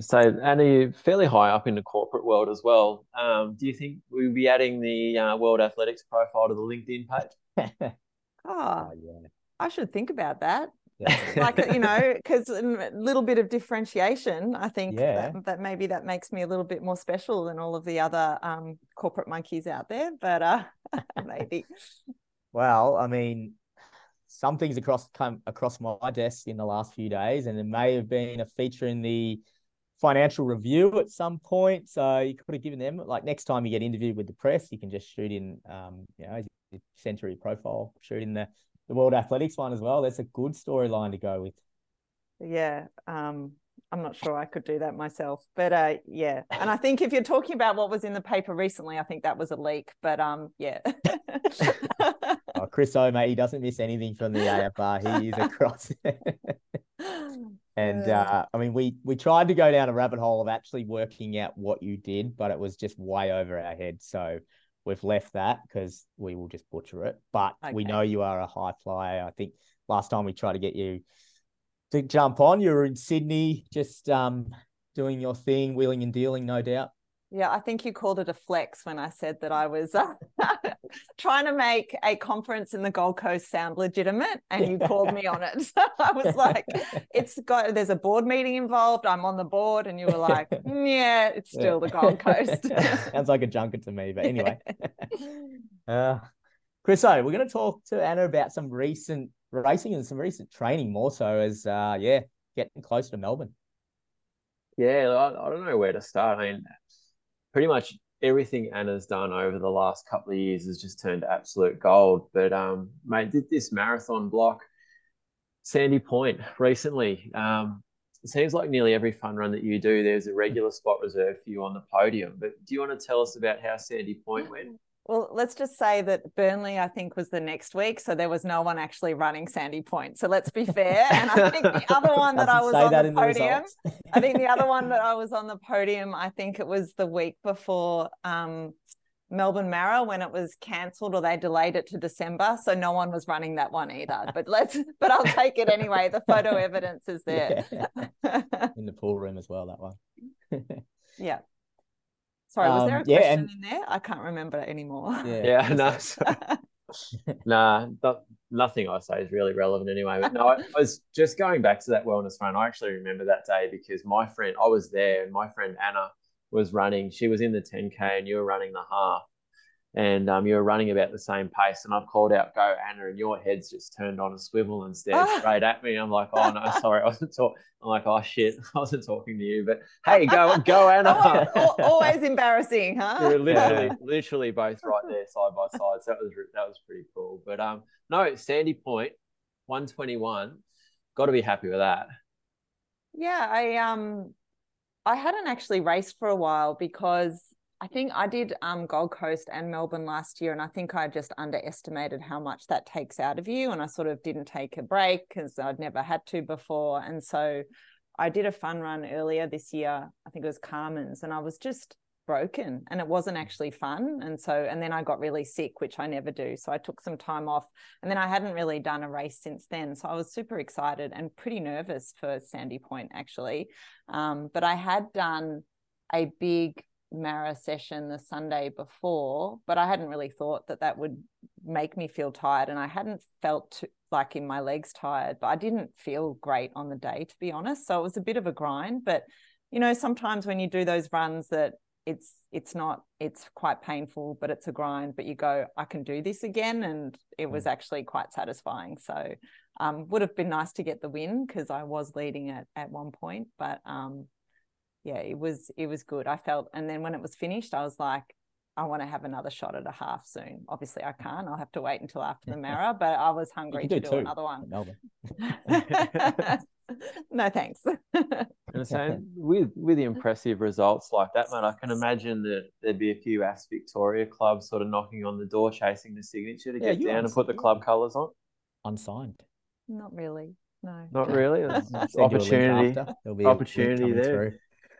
So, and you're fairly high up in the corporate world as well. Um, do you think we'll be adding the uh, World Athletics profile to the LinkedIn page? oh, Oh, yeah. I should think about that. yeah. Like you know, because a little bit of differentiation. I think Yeah. that, that maybe that makes me a little bit more special than all of the other um, corporate monkeys out there. But uh, maybe. Well, I mean, some things across come across my desk in the last few days, and it may have been a feature in the financial review at some point. So you could have given them like next time you get interviewed with the press, you can just shoot in, um, you know, century profile, shoot in the the World Athletics one as well. That's a good storyline to go with. Yeah. Um, I'm not sure I could do that myself, but uh, yeah. And I think if you're talking about what was in the paper recently, I think that was a leak. But um, yeah. Oh, Chris O, mate, he doesn't miss anything from the AFR. He is across. And uh, I mean, we we tried to go down a rabbit hole of actually working out what you did, but it was just way over our head. So we've left that because we will just butcher it. But we know you are a high flyer. I think last time we tried to get you to jump on, you were in Sydney, just um doing your thing, wheeling and dealing, no doubt. Yeah, I think you called it a flex when I said that I was uh, trying to make a conference in the Gold Coast sound legitimate, and you called me on it. So I was like, "It's got there's a board meeting involved. I'm on the board," and you were like, "Mm, "Yeah, it's still the Gold Coast." Sounds like a junket to me, but anyway. Uh, Chris O, we're going to talk to Anna about some recent racing and some recent training, more so as uh, yeah, getting closer to Melbourne. Yeah, I, I don't know where to start. I mean, pretty much everything Anna's done over the last couple of years has just turned absolute gold. But um, mate, did this marathon block Sandy Point recently. Um, it seems like nearly every fun run that you do, there's a regular spot reserved for you on the podium. But do you want to tell us about how Sandy Point went? Well, let's just say that Burnley, I think, was the next week, so there was no one actually running Sandy Point. So let's be fair. And I think the other one that I was on the the podium. results. I think the other one that I was on the podium, I think it was the week before um, Melbourne Mara when it was cancelled or they delayed it to December. So no one was running that one either. But let's, but I'll take it anyway. The photo evidence is there. Yeah. in the pool room as well. That one. yeah. Sorry, was there a Um, yeah, question and- in there? I can't remember it anymore. Yeah. Yeah, no, nah, not, nothing I say is really relevant anyway. But no, I, I was just going back to that wellness run. I actually remember that day because my friend, I was there, and my friend Anna was running. She was in the 10k, and you were running the half, and um, you were running about the same pace. And I've called out, "Go, Anna!" And your head's just turned on a swivel and stared Ah. straight at me. I'm like, "Oh no, sorry, I wasn't talking." I'm like, "Oh shit, I wasn't talking to you." But hey, go, go, Anna. Oh, always embarrassing, huh? We were literally, literally both right there side by side. So that was that was pretty cool. But um, no, Sandy Point, one twenty one. Got to be happy with that. Yeah, I um I hadn't actually raced for a while because I think I did um Gold Coast and Melbourne last year and I think I just underestimated how much that takes out of you and I sort of didn't take a break because I'd never had to before and so I did a fun run earlier this year. I think it was Carman's and I was just broken and it wasn't actually fun and so and then I got really sick which I never do so I took some time off and then I hadn't really done a race since then so I was super excited and pretty nervous for Sandy Point actually um, but I had done a big Mara session the Sunday before but I hadn't really thought that that would make me feel tired and I hadn't felt too, like in my legs tired but I didn't feel great on the day to be honest so it was a bit of a grind but you know sometimes when you do those runs that it's it's not it's quite painful but it's a grind but you go i can do this again and it was actually quite satisfying so um would have been nice to get the win because i was leading at at one point but um yeah it was it was good i felt and then when it was finished i was like I want to have another shot at a half soon. Obviously, I can't. I'll have to wait until after the Mara, but I was hungry to do, do another one. Melbourne. no, thanks. and so with with the impressive results like that, man, I can imagine that there'd be a few Aths Victoria clubs sort of knocking on the door, chasing the signature to yeah, get down and put the club colours on. Unsigned. Not really. No. Not really. opportunity. There'll be Opportunity there.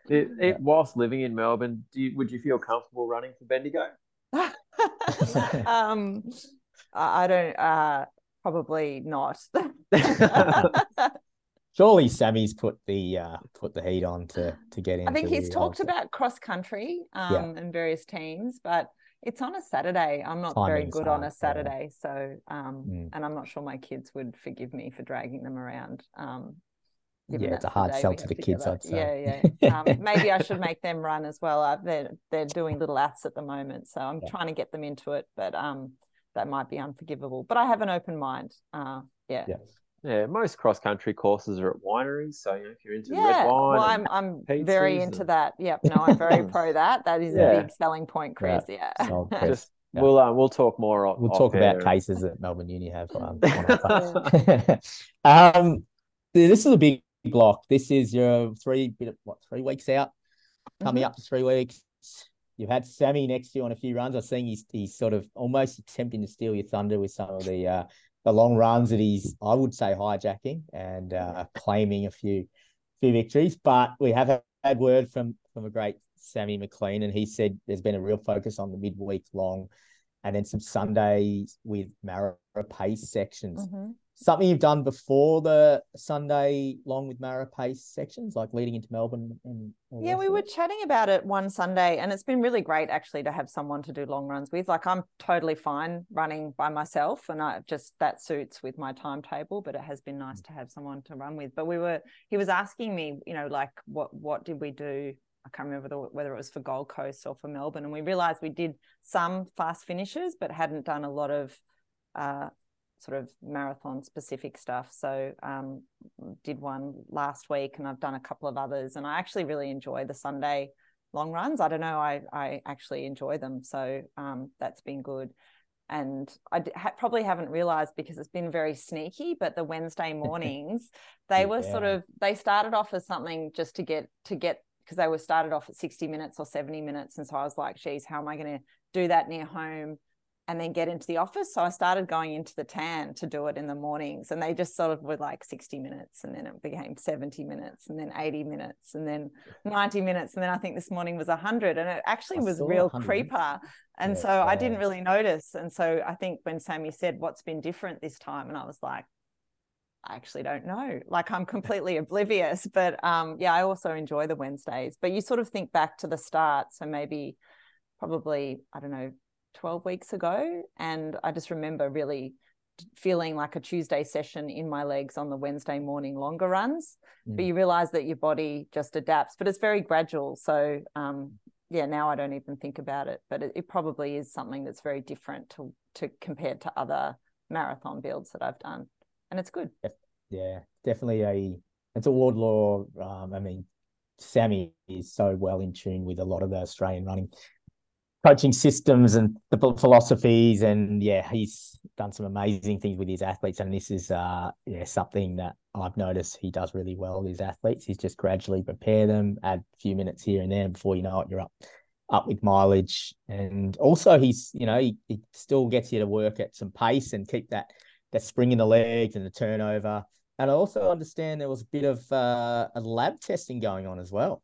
It, it. Whilst living in Melbourne, do you, would you feel comfortable running for Bendigo? um, I don't. Uh, probably not. Surely Sammy's put the uh, put the heat on to to get in. I think he's talked about cross country um, yeah. and various teams, but it's on a Saturday. I'm not very good hard, on a Saturday, yeah. so um, mm. and I'm not sure my kids would forgive me for dragging them around. Um, yeah, it's a hard sell to the kids, I'd say. Yeah, yeah. um, maybe I should make them run as well. Uh, they're they're doing little aths at the moment, so I'm yeah. trying to get them into it, but um, that might be unforgivable. But I have an open mind. Uh, yeah. Yes. Yeah, most cross country courses are at wineries. So you know, if you're into yeah, red wine, well, I'm I'm very into and... that. Yep, no, I'm very pro that. That is yeah. a big selling point, Chris. Yeah, yeah. Just, yeah. We'll uh, we'll talk more. Off, we'll talk air. about cases that Melbourne Uni have. Um, um, this is a big block. This is your three what three weeks out, coming mm-hmm. up to three weeks. You've had Sammy next to you on a few runs. I think he's he's sort of almost attempting to steal your thunder with some of the uh, the long runs that he's I would say hijacking and uh, claiming a few few victories. But we have had word from from a great Sammy McLean, and he said there's been a real focus on the midweek long, and then some Sundays with Mara pace sections. Mm-hmm something you've done before the Sunday long with Mara pace sections, like leading into Melbourne and yeah, we were chatting about it one Sunday, and it's been really great actually to have someone to do long runs with. Like I'm totally fine running by myself, and I just that suits with my timetable. But it has been nice mm. to have someone to run with. But we were he was asking me, you know, like what what did we do? I can't remember the, whether it was for Gold Coast or for Melbourne, and we realised we did some fast finishes, but hadn't done a lot of uh, sort of marathon specific stuff. So um, did one last week, and I've done a couple of others, and I actually really enjoy the Sunday long runs. I don't know, I I actually enjoy them, so um, that's been good. And I ha- probably haven't realized because it's been very sneaky, but the Wednesday mornings they yeah. were sort of they started off as something just to get to get because they were started off at 60 minutes or 70 minutes. And so I was like, geez, how am I going to do that near home? And then get into the office. So I started going into the tan to do it in the mornings. And they just sort of were like 60 minutes. And then it became 70 minutes and then 80 minutes and then 90 minutes. And then I think this morning was 100. And it actually I was real 100. creeper. And yeah, so yeah. I didn't really notice. And so I think when Sammy said, What's been different this time? And I was like, I actually don't know. Like I'm completely oblivious. But um, yeah, I also enjoy the Wednesdays. But you sort of think back to the start. So maybe probably, I don't know, 12 weeks ago. And I just remember really feeling like a Tuesday session in my legs on the Wednesday morning longer runs. Mm. But you realize that your body just adapts, but it's very gradual. So, um, yeah, now I don't even think about it, but it, it, probably is something that's very different to, to compared to other marathon builds that I've done. And it's good. Yeah, definitely a, it's a Wardlaw. Um, I mean, Sammy is so well in tune with a lot of the Australian running coaching systems and the philosophies and yeah he's done some amazing things with his athletes. And this is uh yeah something that i've noticed he does really well with his athletes. He's just gradually prepare them add a few minutes here and there before you know it you're up up with mileage. And also he's you know he, he still gets you to work at some pace and keep that that spring in the legs and the turnover. And i also understand there was a bit of uh, a lab testing going on as well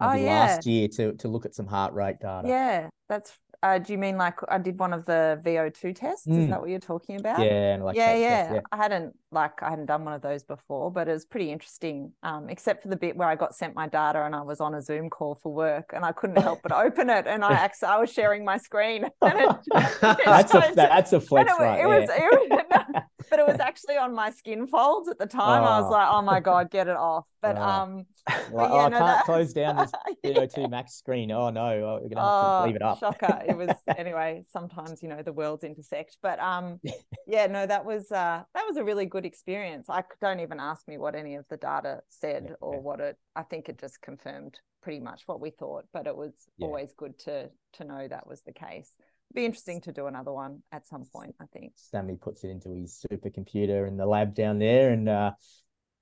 oh, yeah. last year to to look at some heart rate data. Yeah, that's. Uh, do you mean like I did one of the VO2 tests? Mm. Is that what you're talking about? Yeah, like yeah, yeah, yeah. I hadn't like I hadn't done one of those before, but it was pretty interesting. Um, except for the bit where I got sent my data and I was on a Zoom call for work and I couldn't help but open it and I actually I was sharing my screen. And it, it that's a that's a flex, it, right? It was, it was but it was actually on my skin folds at the time. Oh. I was oh. like, oh my god, get it off. But oh. um, well, yeah, oh, no, I can't that... close down this VO2 max screen. Oh no, we're gonna have to leave it up. shocker! It was anyway. Sometimes you know the worlds intersect, but um, yeah, no, that was uh, that was a really good experience. I don't even ask me what any of the data said yeah, or yeah. what it. I think it just confirmed pretty much what we thought, but it was always good to to know that was the case be interesting to do another one at some point, I think. Stanley puts it into his supercomputer in the lab down there and uh,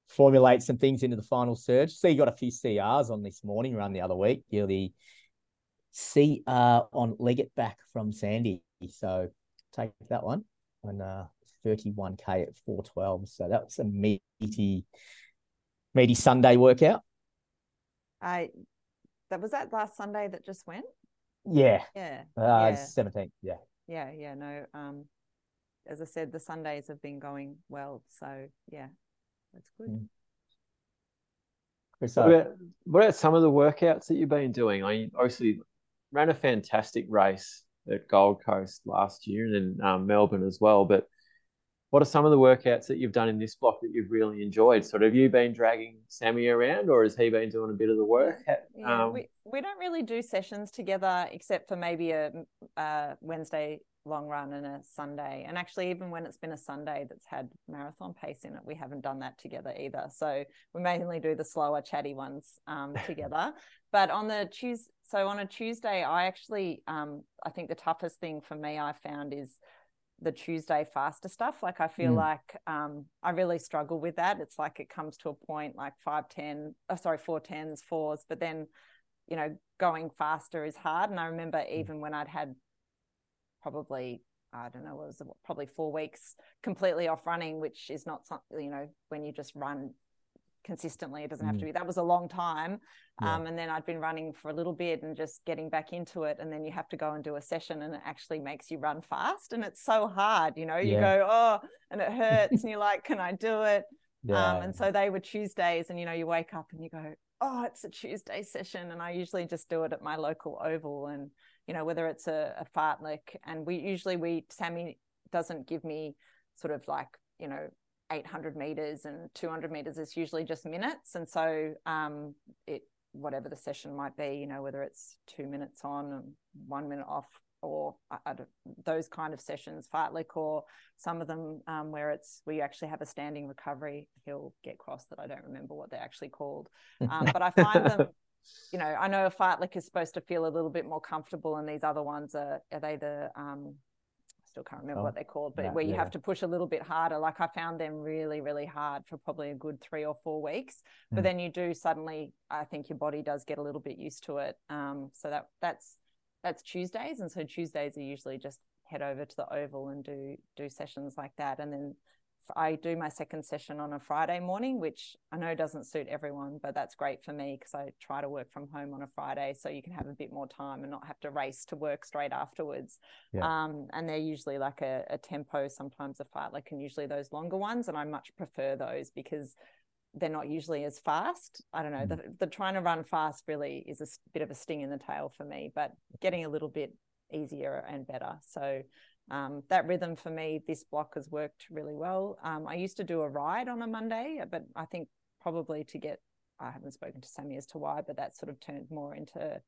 formulates some things into the final surge. So you got a few CRs on this morning run the other week. You're the CR on Leggett back from Sandy. So take that one on uh, 31k at 412. So that was a meaty, meaty Sunday workout. I that was that last Sunday that just went. Yeah. Yeah. Uh, yeah. 17th. Yeah. Yeah. Yeah. No. Um, as I said, the Sundays have been going well. So yeah, that's good. Mm. So, what about, what about some of the workouts that you've been doing? I obviously ran a fantastic race at Gold Coast last year and in um, Melbourne as well. But what are some of the workouts that you've done in this block that you've really enjoyed? Sort of, have you been dragging Sammy around, or has he been doing a bit of the work? Yeah, um, we, we don't really do sessions together except for maybe a, a, Wednesday long run and a Sunday. And actually, even when it's been a Sunday that's had marathon pace in it, we haven't done that together either. So we mainly do the slower, chatty ones um, together. but on the Tuesday, so on a Tuesday, I actually, um, I think the toughest thing for me I found is the Tuesday faster stuff. Like I feel mm. like um, I really struggle with that. It's like it comes to a point like five ten, oh sorry, four tens, fours, but then you know going faster is hard. And I remember mm. even when I'd had probably I don't know, it was probably four weeks completely off running, which is not something you know when you just run consistently. It doesn't have to mm. be. That was a long time. Yeah. Um, and then I'd been running for a little bit and just getting back into it. And then you have to go and do a session and it actually makes you run fast. And it's so hard, you know, you yeah. go, oh, and it hurts. and you're like, can I do it? Yeah. Um, and so they were Tuesdays. And, you know, you wake up and you go, oh, it's a Tuesday session. And I usually just do it at my local oval. And, you know, whether it's a, a fartlek and we usually, we, Sammy doesn't give me sort of like, you know, 800 meters and 200 meters is usually just minutes. And so um, it whatever the session might be you know whether it's two minutes on and one minute off or uh, those kind of sessions fartlek or some of them um, where it's we actually have a standing recovery he'll get cross that i don't remember what they're actually called. Um, but i find them you know i know a fartlek is supposed to feel a little bit more comfortable and these other ones are are they the um, still can't remember oh, what they're called, but where you yeah. have to push a little bit harder. Like I found them really, really hard for probably a good three or four weeks. Mm. But then you do suddenly, I think your body does get a little bit used to it. Um, so that that's that's Tuesdays, and so Tuesdays are usually just head over to the oval and do do sessions like that, and then I do my second session on a Friday morning, which I know doesn't suit everyone, but that's great for me because I try to work from home on a Friday so you can have a bit more time and not have to race to work straight afterwards. Yeah. Um, and they're usually like a, a tempo, sometimes a fartlek, and usually those longer ones. And I much prefer those because they're not usually as fast. I don't know. Mm. The, the trying to run fast really is a bit of a sting in the tail for me, but getting a little bit easier and better. So um, that rhythm for me, this block has worked really well. Um, I used to do a ride on a Monday, but I think probably to get, I haven't spoken to Sammy as to why, but that sort of turned more into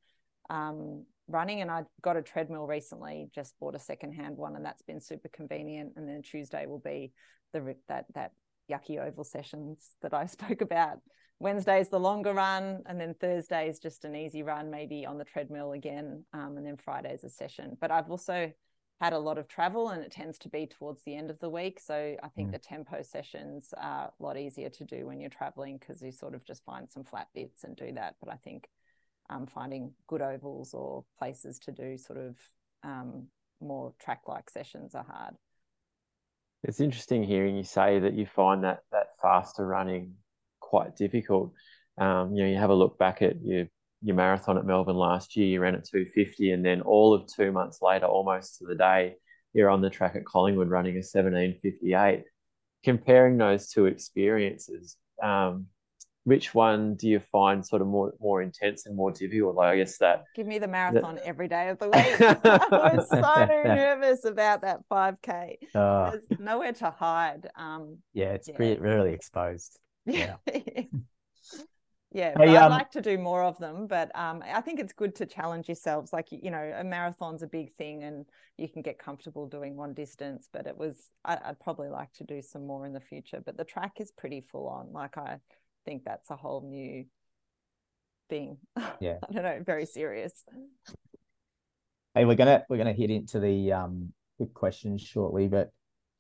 um, running. And I got a treadmill recently, just bought a secondhand one, and that's been super convenient. And then Tuesday will be the that that yucky oval sessions that I spoke about. Wednesday is the longer run, and then Thursday is just an easy run, maybe on the treadmill again, um, and then Friday is a session. But I've also had a lot of travel and it tends to be towards the end of the week. So I think mm. the tempo sessions are a lot easier to do when you're traveling because you sort of just find some flat bits and do that. But I think um, finding good ovals or places to do sort of um, more track like sessions are hard. It's interesting hearing you say that you find that that faster running quite difficult. Um, you know, you have a look back at your your marathon at Melbourne last year, you ran at 250, and then all of two months later, almost to the day, you're on the track at Collingwood running a 1758. Comparing those two experiences, um, which one do you find sort of more more intense and more difficult? Like I guess that give me the marathon that... every day of the week. I was so nervous about that 5k. Uh, There's nowhere to hide. Um, yeah, it's yeah. Pretty, really exposed. Yeah. Yeah, hey, um, I'd like to do more of them, but um, I think it's good to challenge yourselves. Like you know, a marathon's a big thing, and you can get comfortable doing one distance. But it was, I, I'd probably like to do some more in the future. But the track is pretty full on. Like I think that's a whole new thing. Yeah, I don't know, very serious. Hey, we're gonna we're gonna hit into the um quick questions shortly, but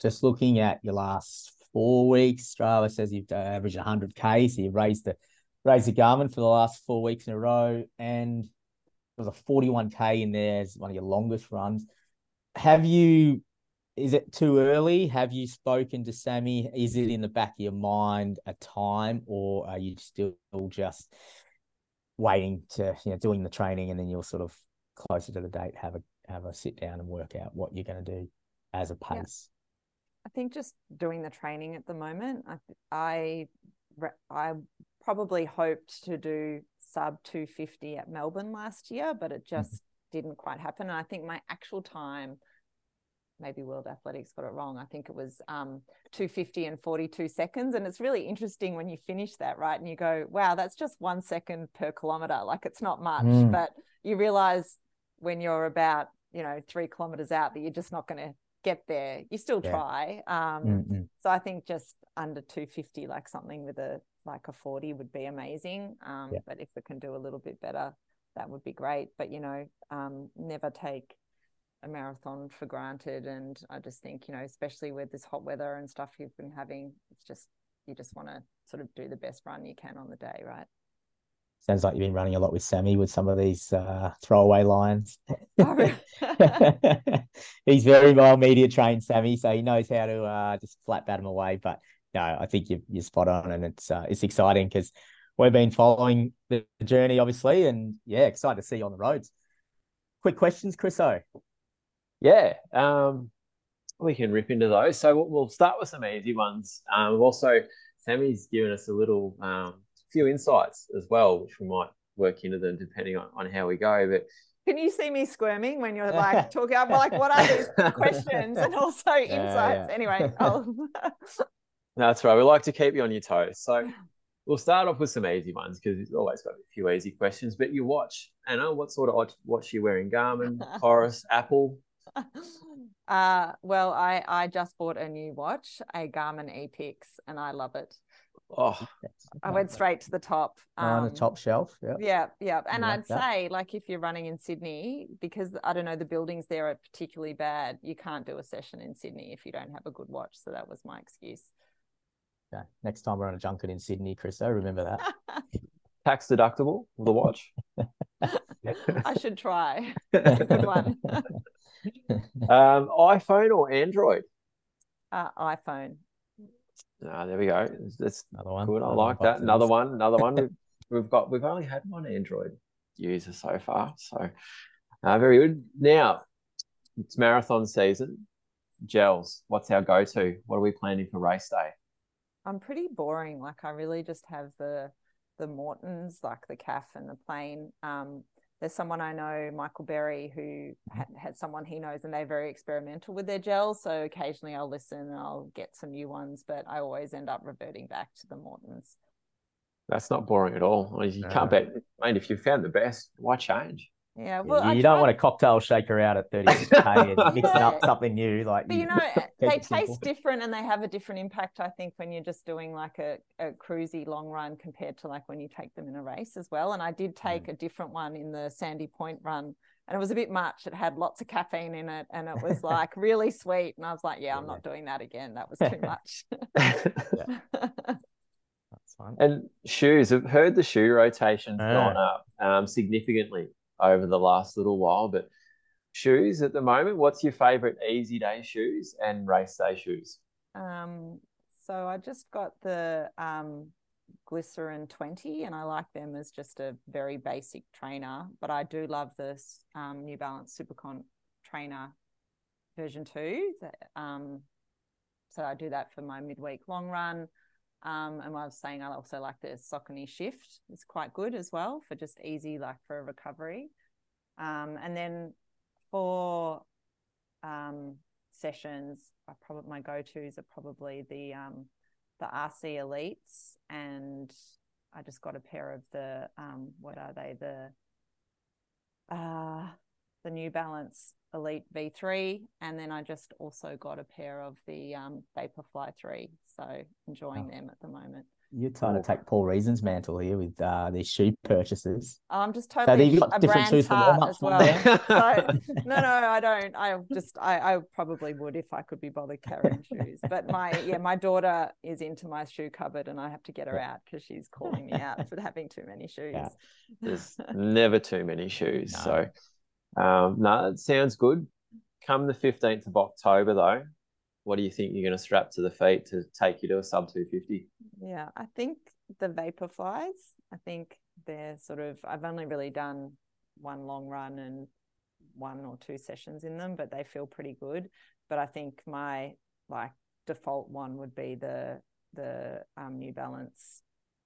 just looking at your last four weeks, Strava says you've averaged 100k, so you've raised the raised the Garmin for the last four weeks in a row, and there was a 41k in there as one of your longest runs. Have you? Is it too early? Have you spoken to Sammy? Is it in the back of your mind a time, or are you still just waiting to you know doing the training and then you'll sort of closer to the date have a have a sit down and work out what you're going to do as a pace? Yeah. I think just doing the training at the moment. I I I probably hoped to do sub 250 at Melbourne last year, but it mm-hmm. just mm-hmm. didn't quite happen. And I think my actual time, maybe World Athletics got it wrong. I think it was um, 250 and 42 seconds. And it's really interesting when you finish that, right? And you go, wow, that's just one second per kilometer. Like it's not much, mm. but you realize when you're about, you know, three kilometers out that you're just not going to get there. You still yeah. try. Um, mm-hmm. So I think just under 250, like something with a like a 40 would be amazing. Um, yeah. But if we can do a little bit better, that would be great. But, you know, um, never take a marathon for granted. And I just think, you know, especially with this hot weather and stuff you've been having, it's just, you just want to sort of do the best run you can on the day, right? Sounds like you've been running a lot with Sammy with some of these uh, throwaway lines. Oh, He's very well media trained, Sammy, so he knows how to uh, just flat bat him away. But no, I think you're, you're spot on, and it's uh, it's exciting because we've been following the journey, obviously, and yeah, excited to see you on the roads. Quick questions, Chris O. Yeah, um, we can rip into those. So we'll, we'll start with some easy ones. Um, also, Sammy's given us a little um, few insights as well, which we might work into them depending on, on how we go. But can you see me squirming when you're like talking? I'm like, what are these questions and also insights? Yeah. Anyway, That's right. We like to keep you on your toes. So we'll start off with some easy ones because we've always got a few easy questions. But you watch, Anna, what sort of watch are you wearing? Garmin, Coros, Apple? Uh, well, I, I just bought a new watch, a Garmin Epix, and I love it. Oh, I went straight to the top. Um, on the top shelf. Yeah. Yeah. Yeah. And like I'd that. say, like, if you're running in Sydney, because I don't know, the buildings there are particularly bad, you can't do a session in Sydney if you don't have a good watch. So that was my excuse. Okay. Next time we're on a junket in Sydney, Chris, I remember that. Tax deductible, the watch. I should try. Good one. um, iPhone or Android? Uh, iPhone. Ah, there we go. That's another one. Good. I like that. Another one. Another one. We've, we've got. We've only had one Android user so far, so uh, very good. Now it's marathon season. Gels. What's our go-to? What are we planning for race day? I'm pretty boring. Like I really just have the the Maurtens, like the calf and the plain. Um, there's someone I know, Michael Berry, who had, had someone he knows, and they're very experimental with their gels. So occasionally I'll listen and I'll get some new ones, but I always end up reverting back to the Maurtens. That's not boring at all. you can't bet. I mean, if you found the best, why change? Yeah, well, you, don't want a cocktail shaker out at 36k and mixing up something new. Like, but you know, they taste different and they have a different impact. I think when you're just doing like a, a cruisy long run compared to like when you take them in a race as well. And I did take mm. a different one in the Sandy Point run, and it was a bit much. It had lots of caffeine in it, and it was like really sweet. And I was like, yeah, I'm not doing that again. That was too much. That's fine. And shoes, I've heard the shoe rotation's oh. gone up um, significantly over the last little while. But shoes at the moment, what's your favorite easy day shoes and race day shoes? Um, so I just got the um, Glycerin 20 and I like them as just a very basic trainer, but I do love this um, New Balance SuperComp trainer version 2. That, um, so I do that for my midweek long run. Um, and I was saying I also like the Saucony Shift. It's quite good as well for just easy, like for a recovery. Um, and then for um, sessions, I probably my go tos are probably the um, the RC Elites, and I just got a pair of the um, what are they the uh, the New Balance Elite V3, and then I just also got a pair of the um, Vaporfly 3. So enjoying oh. them at the moment. You're trying to take Paul Reason's mantle here with uh, these shoe purchases. Oh, I'm just totally so you've got a different shoes for warm as well. so, no, no, I don't. I just, I, I probably would if I could be bothered carrying shoes. But my, yeah, my daughter is into my shoe cupboard, and I have to get her out because she's calling me out for having too many shoes. Yeah. There's never too many shoes. No. So um, no, it sounds good. Come the 15th of October, though, what do you think you're going to strap to the feet to take you to a sub 250? Yeah, I think the Vaporflies, I think they're sort of, I've only really done one long run and one or two sessions in them, but they feel pretty good. But I think my like default one would be the the um, New Balance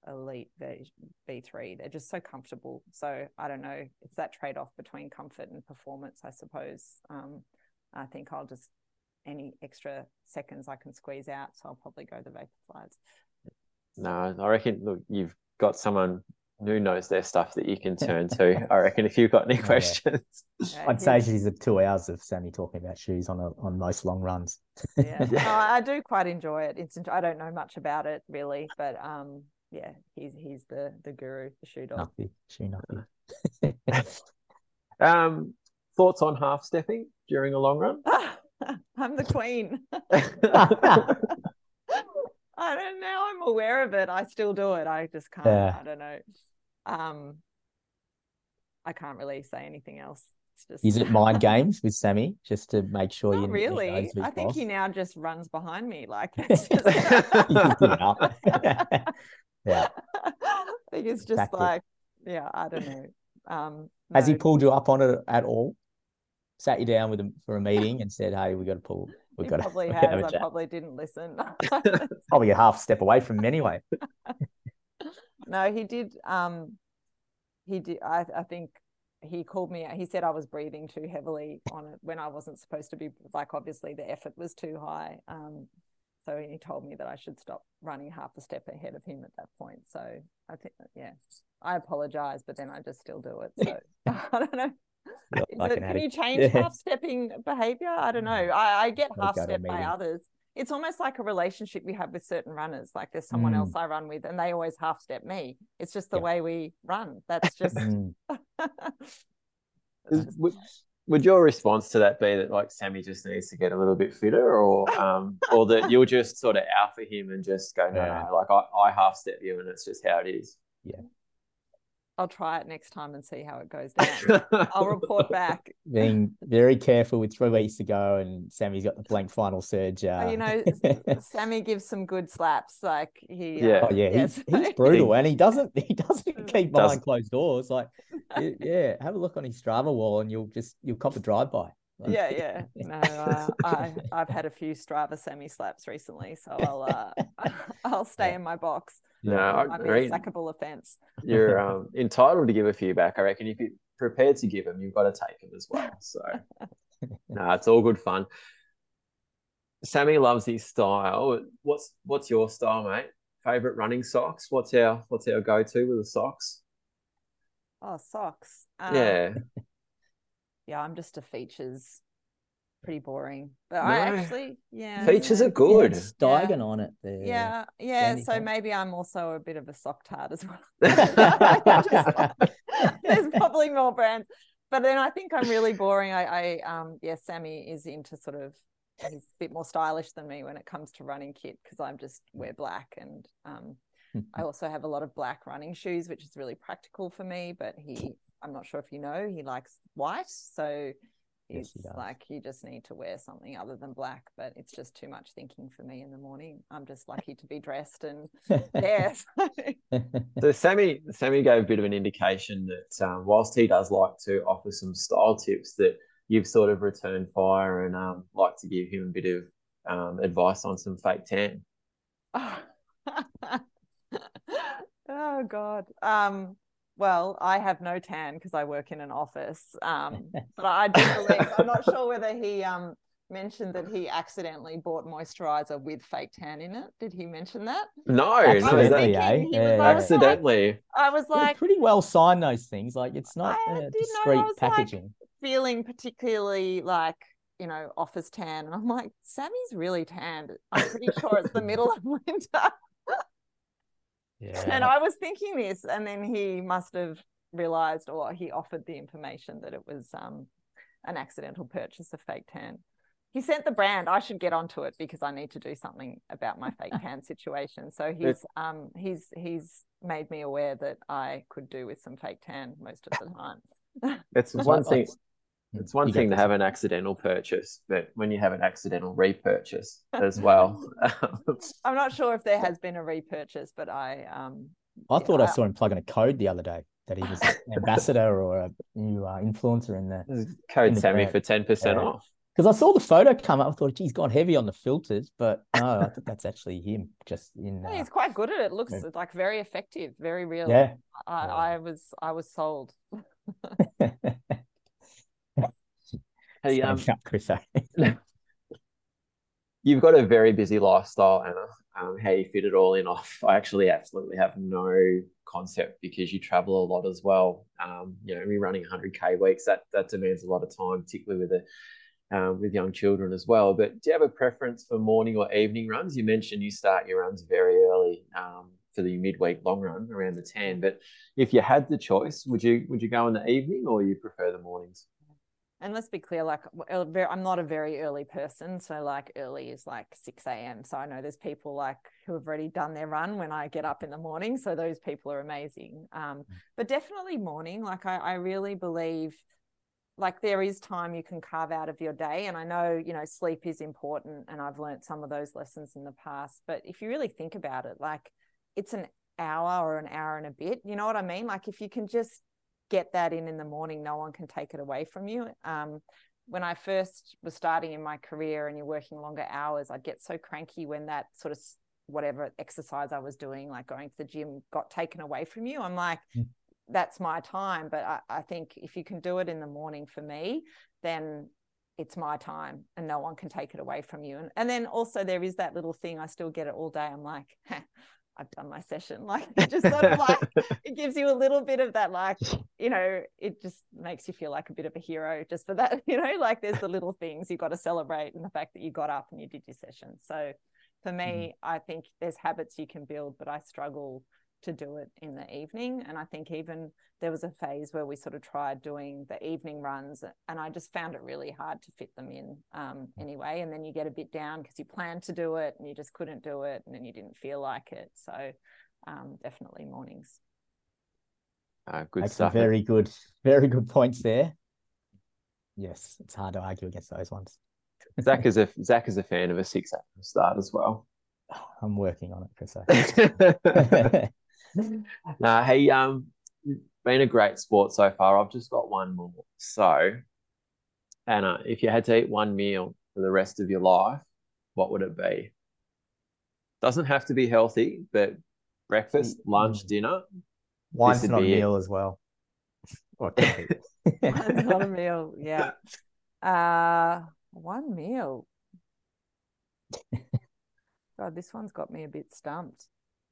elite V3. They're just so comfortable. So I don't know. It's that trade off between comfort and performance, I suppose. Um, I think I'll just any extra seconds I can squeeze out. So I'll probably go the Vaporflies. No, I reckon look, you've got someone who knows their stuff that you can turn to. I reckon if you've got any questions. Yeah. I'd say she's the two hours of Sammy talking about shoes on a, on most long runs. yeah, no, I do quite enjoy it. It's I don't know much about it really, but um, yeah, he's he's the the guru, the shoe dog. Nuffy, shoe nuffy. um, thoughts on half stepping during a long run? I'm the queen. I don't know. I'm aware of it. I still do it. I just can't. Yeah. I don't know. Um, I can't really say anything else. Just... Is it mind games with Sammy just to make sure Not you really? I think he now just runs behind me like Yeah. I think it's just exactly. like, yeah, I don't know. Um, Has he pulled you up on it at all? Sat you down with him for a meeting and said, "Hey, we got to pull. We got probably to, has. I probably didn't listen. probably a half step away from him anyway. no, he did. Um, he did. I, I think he called me. He said I was breathing too heavily on it when I wasn't supposed to be. Like, obviously, the effort was too high. Um, so he told me that I should stop running half a step ahead of him at that point. So I think, yeah, I apologize, but then I just still do it. So I don't know. It, can you change yeah. half stepping behavior? I don't know. Mm. I, I get half step by others. It's almost like a relationship we have with certain runners. Like there's someone mm. else I run with, and they always half step me. It's just the yeah. way we run. That's just. Would your response to that be that like Sammy just needs to get a little bit fitter, or um, or that you'll just sort of out for him and just go, no, yeah. no, like I, I half step you, and it's just how it is. Yeah. I'll try it next time and see how it goes down. I'll report back. Being very careful with three weeks to go, and Sammy's got the blank final surge. Uh... You know, Sammy gives some good slaps. Like he, uh, yeah, uh, oh, yeah, yes. he's, he's brutal, and he doesn't he doesn't keep behind closed doors. Like, yeah, have a look on his Strava wall, and you'll just you'll cop a drive by. Yeah, yeah. No, uh, I I've had a few Strava semi slaps recently, so I'll uh, I'll stay in my box. No, I might agree. Be a sackable offence. You're um, entitled to give a few back. I reckon if you're prepared to give them, you've got to take them as well. So, no, it's all good fun. Sammy loves his style. What's what's your style, mate? Favorite running socks? What's our what's our go to with the socks? Oh, socks. Um, yeah. Yeah, I'm just a features pretty boring. But no. I actually, yeah, features are good. Steigen yeah. on it there. Yeah, yeah. So maybe I'm also a bit of a sock tart as well. there's probably more brands, but then I think I'm really boring. I, I, um, yeah, Sammy is into sort of. He's a bit more stylish than me when it comes to running kit because I'm just wear black and um, I also have a lot of black running shoes, which is really practical for me. But he, I'm not sure if you know, he likes white, so it's yes, like, you just need to wear something other than black, but it's just too much thinking for me in the morning. I'm just lucky to be dressed and yeah. so Sammy, Sammy gave a bit of an indication that um, whilst he does like to offer some style tips, that you've sort of returned fire and um, like to give him a bit of um, advice on some fake tan. Oh, oh God. Well, I have no tan because I work in an office. Um, but I do believe I'm not sure whether he um mentioned that he accidentally bought moisturizer with fake tan in it. Did he mention that? No, Accidentally, no, eh? he Yeah, I yeah. was like- accidentally. I was They're like pretty well signed those things. Like it's not I uh, did know, I discreet was like- feeling particularly like you know office tan, and I'm like, Sammy's really tanned. I'm pretty sure it's the middle of winter. Yeah. And I was thinking this, and then he must have realized, or he offered the information that it was um, an accidental purchase of fake tan. He sent the brand. I should get onto it because I need to do something about my fake tan situation. So he's um he's he's made me aware that I could do with some fake tan most of the time. It's one thing. Like- It's one You thing to have an accidental purchase, but when you have an accidental repurchase as well, I'm not sure if there has been a repurchase, but I um I yeah, thought I saw him plugging a code the other day that he was an ambassador or a new uh, influencer in there. code In the Sammy brand. for ten percent Yeah. off. Because I saw the photo come up, I thought, geez, gone heavy on the filters, but no, I think that's actually him. Just in, yeah, uh, he's quite good at it. Looks yeah. like very effective, very real. yeah. I, Yeah. I was I was sold. Hey, um, you've got a very busy lifestyle, Anna. Um, how you fit it all in off. I actually absolutely have no concept because you travel a lot as well. Um, you know, we're running 100k weeks. That that demands a lot of time, particularly with a um, with young children as well. But do you have a preference for morning or evening runs? You mentioned you start your runs very early um, for the midweek long run around the 10. But if you had the choice, would you would you go in the evening or you prefer the mornings? And let's be clear, like w- ear- ver- I'm not a very early person, so like early is like 6 a.m. So I know there's people like who have already done their run when I get up in the morning. So those people are amazing. Um, but definitely morning. Like I, I really believe like there is time you can carve out of your day. And I know, you know, sleep is important and I've learned some of those lessons in the past. But if you really think about it, like it's an hour or an hour and a bit, you know what I mean? Like if you can just get that in in the morning no one can take it away from you. Um, when i first was starting in my career and you're working longer hours i'd get so cranky when that sort of whatever exercise i was doing like going to the gym got taken away from you. I'm like Mm. that's my time. But I, I think if you can do it in the morning for me then it's my time and no one can take it away from you. And, and then also there is that little thing i still get it all day. I'm like I've done my session. Like it just sort of like it gives you a little bit of that, like, you know, it just makes you feel like a bit of a hero just for that, you know, like there's the little things you got to celebrate and the fact that you got up and you did your session. So for mm. me, I think there's habits you can build, but I struggle to do it in the evening. And I think even there was a phase where we sort of tried doing the evening runs and I just found it really hard to fit them in um, anyway. And then you get a bit down because you planned to do it and you just couldn't do it and then you didn't feel like it. So um, definitely mornings. Uh, good Makes stuff. very good, very good points there. Yes, it's hard to argue against those ones. Zach is a Zach is a fan of a six a.m. start as well. I'm working on it, Chris. nah, hey, um, been a great sport so far. I've just got one more. So, Anna, if you had to eat one meal for the rest of your life, what would it be? Doesn't have to be healthy, but breakfast, lunch, Mm. dinner. Wine's not a be it. meal as well. Or it could be. It's not a meal. Yeah. Uh, one meal. God, this one's got me a bit stumped.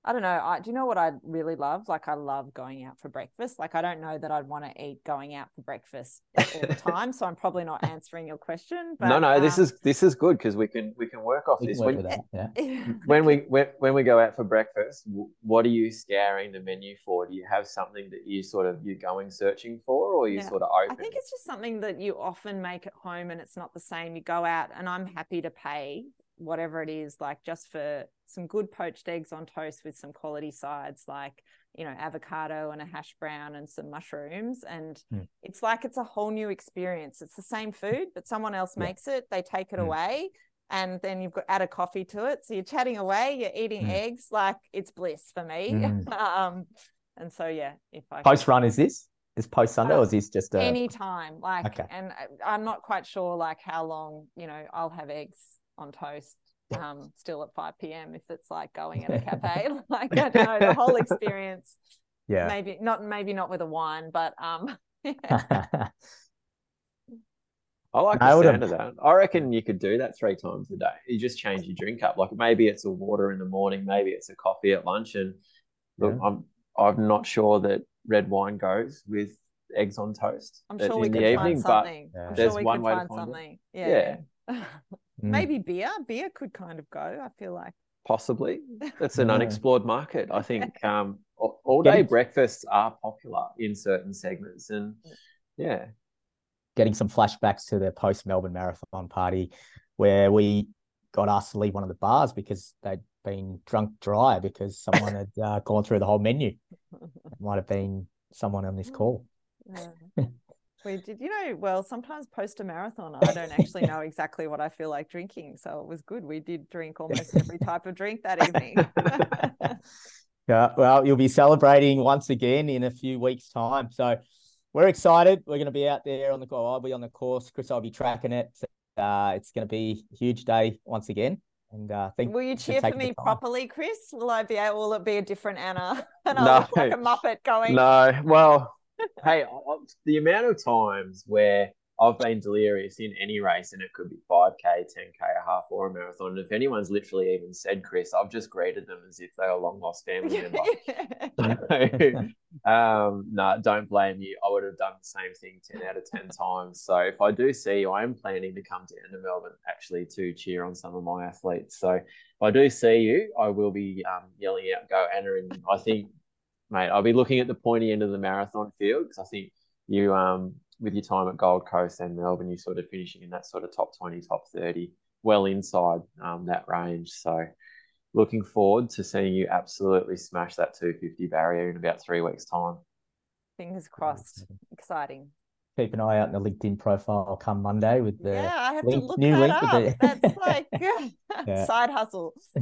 I don't know. I do you know what I really love? Like I love going out for breakfast. Like I don't know that I'd want to eat going out for breakfast all the time. so I'm probably not answering your question. But no, no, this um, is this is good because we can we can work off this. work When, that. Yeah. when we when, when we go out for breakfast, what are you scouring the menu for? Do you have something that you sort of you're going searching for, or you Yeah, sort of open? I think it's just something that you often make at home and it's not the same. You go out and I'm happy to pay whatever it is, like just for some good poached eggs on toast with some quality sides, like, you know, avocado and a hash brown and some mushrooms. And Mm. it's like it's a whole new experience. It's the same food, but someone else Yeah. makes it, they take it Mm. away. And then you've got add a coffee to it. So you're chatting away, you're eating Mm. eggs, like it's bliss for me. Mm. um, and so yeah, if I Post run is this? Is post Sunday or is this just a any time? like Okay. and I- i'm not quite sure like how long you know i'll have eggs on toast um, still at 5 p.m. if it's like going at a cafe. like I don't know the whole experience. Yeah. Maybe not. Maybe not with a wine, but um. Yeah. I like I the would've- sound of that. I reckon you could do that three times a day. You just change your drink up. Like maybe it's a water in the morning, maybe it's a coffee at lunch. And look, Yeah. I'm I'm not sure that red wine goes with eggs on toast I'm sure we in could the find evening, but something. Yeah. I'm There's sure we one could way to find find it. something. yeah, Yeah. Mm. Maybe beer. Beer could kind of go. I feel like. possibly. it's an Yeah. unexplored market. I think um, all, all day Getting- breakfasts are popular in certain segments, and yeah, getting some flashbacks to the post Melbourne Marathon party where we got asked to leave one of the bars because they'd been drunk dry because someone had uh, gone through the whole menu. It might have been someone on this call. Yeah. We did, you know, well, sometimes post a marathon, I don't actually know exactly what I feel like drinking. So it was good. We did drink almost every type of drink that evening. Yeah, well, you'll be celebrating once again in a few weeks' time. So we're excited. We're going to be out there on the course. I'll be on the course. Chris, I'll be tracking it. Uh, it's going to be a huge day once again. And uh, I think Will you cheer for me properly, Chris? Will I be will it be a different Anna? And No. I'll look like a Muppet going, No, well, hey, I- the amount of times where I've been delirious in any race, and it could be 5K, 10K, a half, or a marathon. And if anyone's literally even said Chris, I've just greeted them as if they're long lost family member. um, no, don't blame you. I would have done the same thing 10 out of 10 times. So if I do see you, I am planning to come to Melbourne actually to cheer on some of my athletes. So if I do see you, I will be um, yelling out, go Anna. And I think, mate, I'll be looking at the pointy end of the marathon field because I think you, um, with your time at Gold Coast and Melbourne, you sort of finishing in that sort of top 20, top 30, well inside um, that range. So looking forward to seeing you absolutely smash that 250 barrier in about three weeks' time. Fingers crossed. Exciting. Keep an eye out in the LinkedIn profile come Monday with the yeah, I have link- to look new that link up. the- That's like Yeah. side hustle.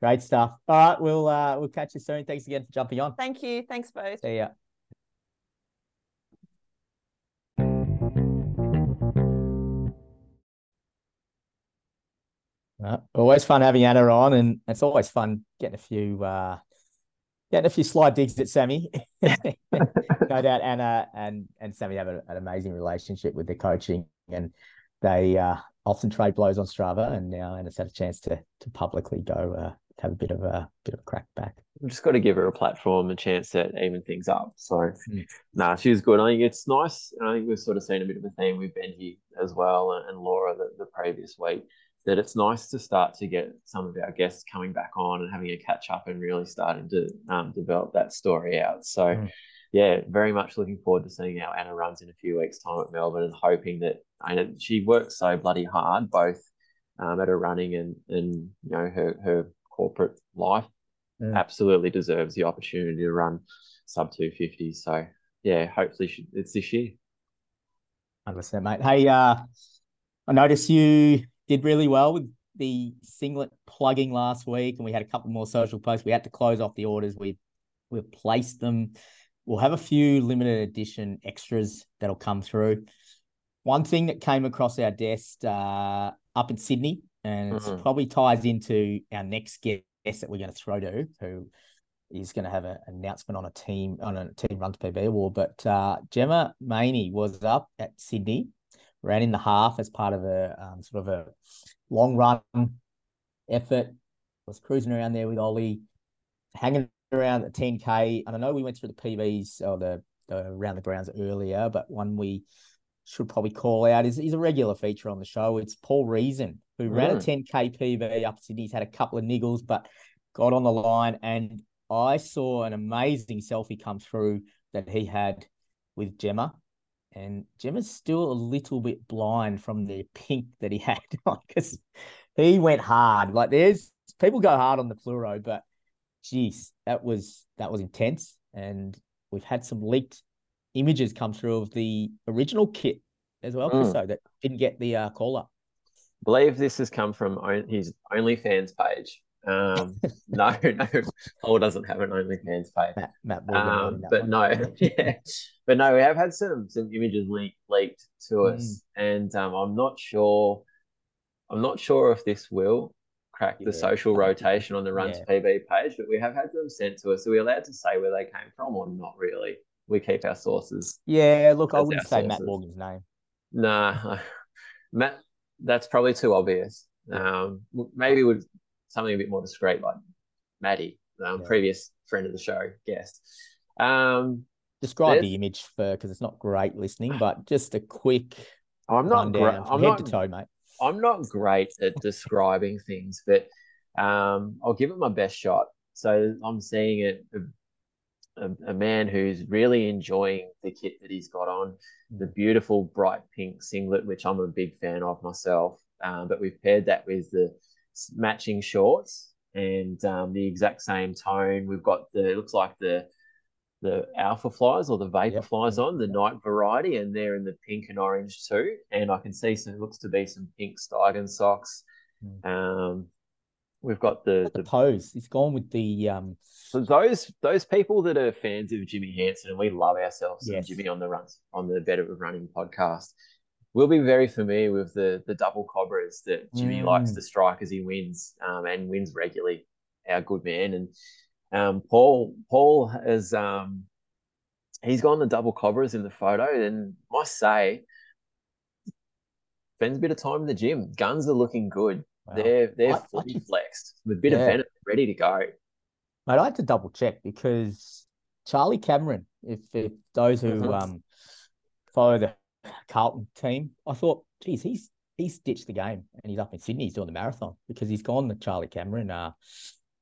great stuff. All right, we'll uh, we'll catch you soon. Thanks again for jumping on. Thank you. Thanks both. See ya. Uh, always fun having Anna on, and it's always fun getting a few uh, getting a few slide digs at Sammy. no doubt Anna and and Sammy have a, an amazing relationship with their coaching, and they uh, often trade blows on Strava. And now Anna's had a chance to to publicly go uh, have a bit of a bit of a crack back. We've just got to give her a platform, a chance to even things up. So, Mm. nah, she's good. I think it's nice. And I think we've sort of seen a bit of a theme with Benji as well and, and Laura the, the previous week that it's nice to start to get some of our guests coming back on and having a catch up and really starting to um, develop that story out. So, Mm. yeah, very much looking forward to seeing how Anna runs in a few weeks' time at Melbourne and hoping that I know she works so bloody hard, both um, at her running and, and you know, her, her corporate life Mm. absolutely deserves the opportunity to run sub 250. So, yeah, hopefully it's this year. Hundred percent, mate. Hey, uh, I noticed you did really well with the singlet plugging last week, and we had a couple more social posts. We had to close off the orders. We we've placed them. We'll have a few limited edition extras that'll come through. One thing that came across our desk uh, up in Sydney, and it Mhm. probably ties into our next guest that we're going to throw to, who is going to have an announcement on a team on a team runs PB award. But uh, Gemma Maini was up at Sydney, ran in the half as part of a um, sort of a long run effort. Was cruising around there with Ollie, hanging around at 10k. And I know we went through the PBs or the, the around the grounds earlier, but one we should probably call out is he's a regular feature on the show. It's Paul Reason who ran a Mm. 10k PB up Sydney. He's had a couple of niggles, but got on the line and I saw an amazing selfie come through that he had with Gemma. And Gemma's still a little bit blind from the pink that he had on because he went hard. Like there's people go hard on the fluoro, but geez, that was that was intense. And we've had some leaked images come through of the original kit as well, Mm. so that didn't get the uh, call up. Believe this has come from own, his OnlyFans page. Um, no, no, Paul doesn't have an OnlyFans page. Matt, Matt Um, but one. no, yeah, but no, we have had some some images leaked leaked to Mm. us, and um, I'm not sure I'm not sure if this will crack the social rotation on the Runs Yeah. PB page, but we have had them sent to us. Are we allowed to say where they came from or not really? We keep our sources. Yeah, look, I wouldn't say Matt. Morgan's name. Nah, Matt, that's probably too obvious. Um, maybe with something a bit more discreet, like Maddie, um, Yeah. previous friend of the show, guest. Um, Describe the image for because it's not great listening, but just a quick I'm not rundown great. from I'm head not to toe, mate. I'm not great at describing things, but um, I'll give it my best shot. So I'm seeing it a, a, man who's really enjoying the kit that he's got on, the beautiful bright pink singlet, which I'm a big fan of myself. Um, but we've paired that with the matching shorts and um, the exact same tone. We've got the it looks like the the alpha flies or the vapor Yep. flies on the night variety, and they're in the pink and orange too. And I can see some looks to be some pink Steigen socks. Mm. Um, we've got the, The the pose. He's gone with the um so those those people that are fans of Jimmy Hansen, and we love ourselves Yes. Jimmy on the runs on the Better of Running podcast. We'll be very familiar with the the double cobras that Jimmy likes Mm. to strike as he wins, um, and wins regularly. Our good man, and um, Paul Paul has um, he's gone the double cobras in the photo, and must say, spends a bit of time in the gym. Guns are looking good. Wow. They're they're I- I fully just- flexed with a bit of Yeah. venom, ready to go. Mate, I had to double check because Charlie Cameron, if, if those who Mhm. um follow the Carlton team, I thought, geez, he's he's ditched the game and he's up in Sydney. He's doing the marathon because he's gone the Charlie Cameron. Uh,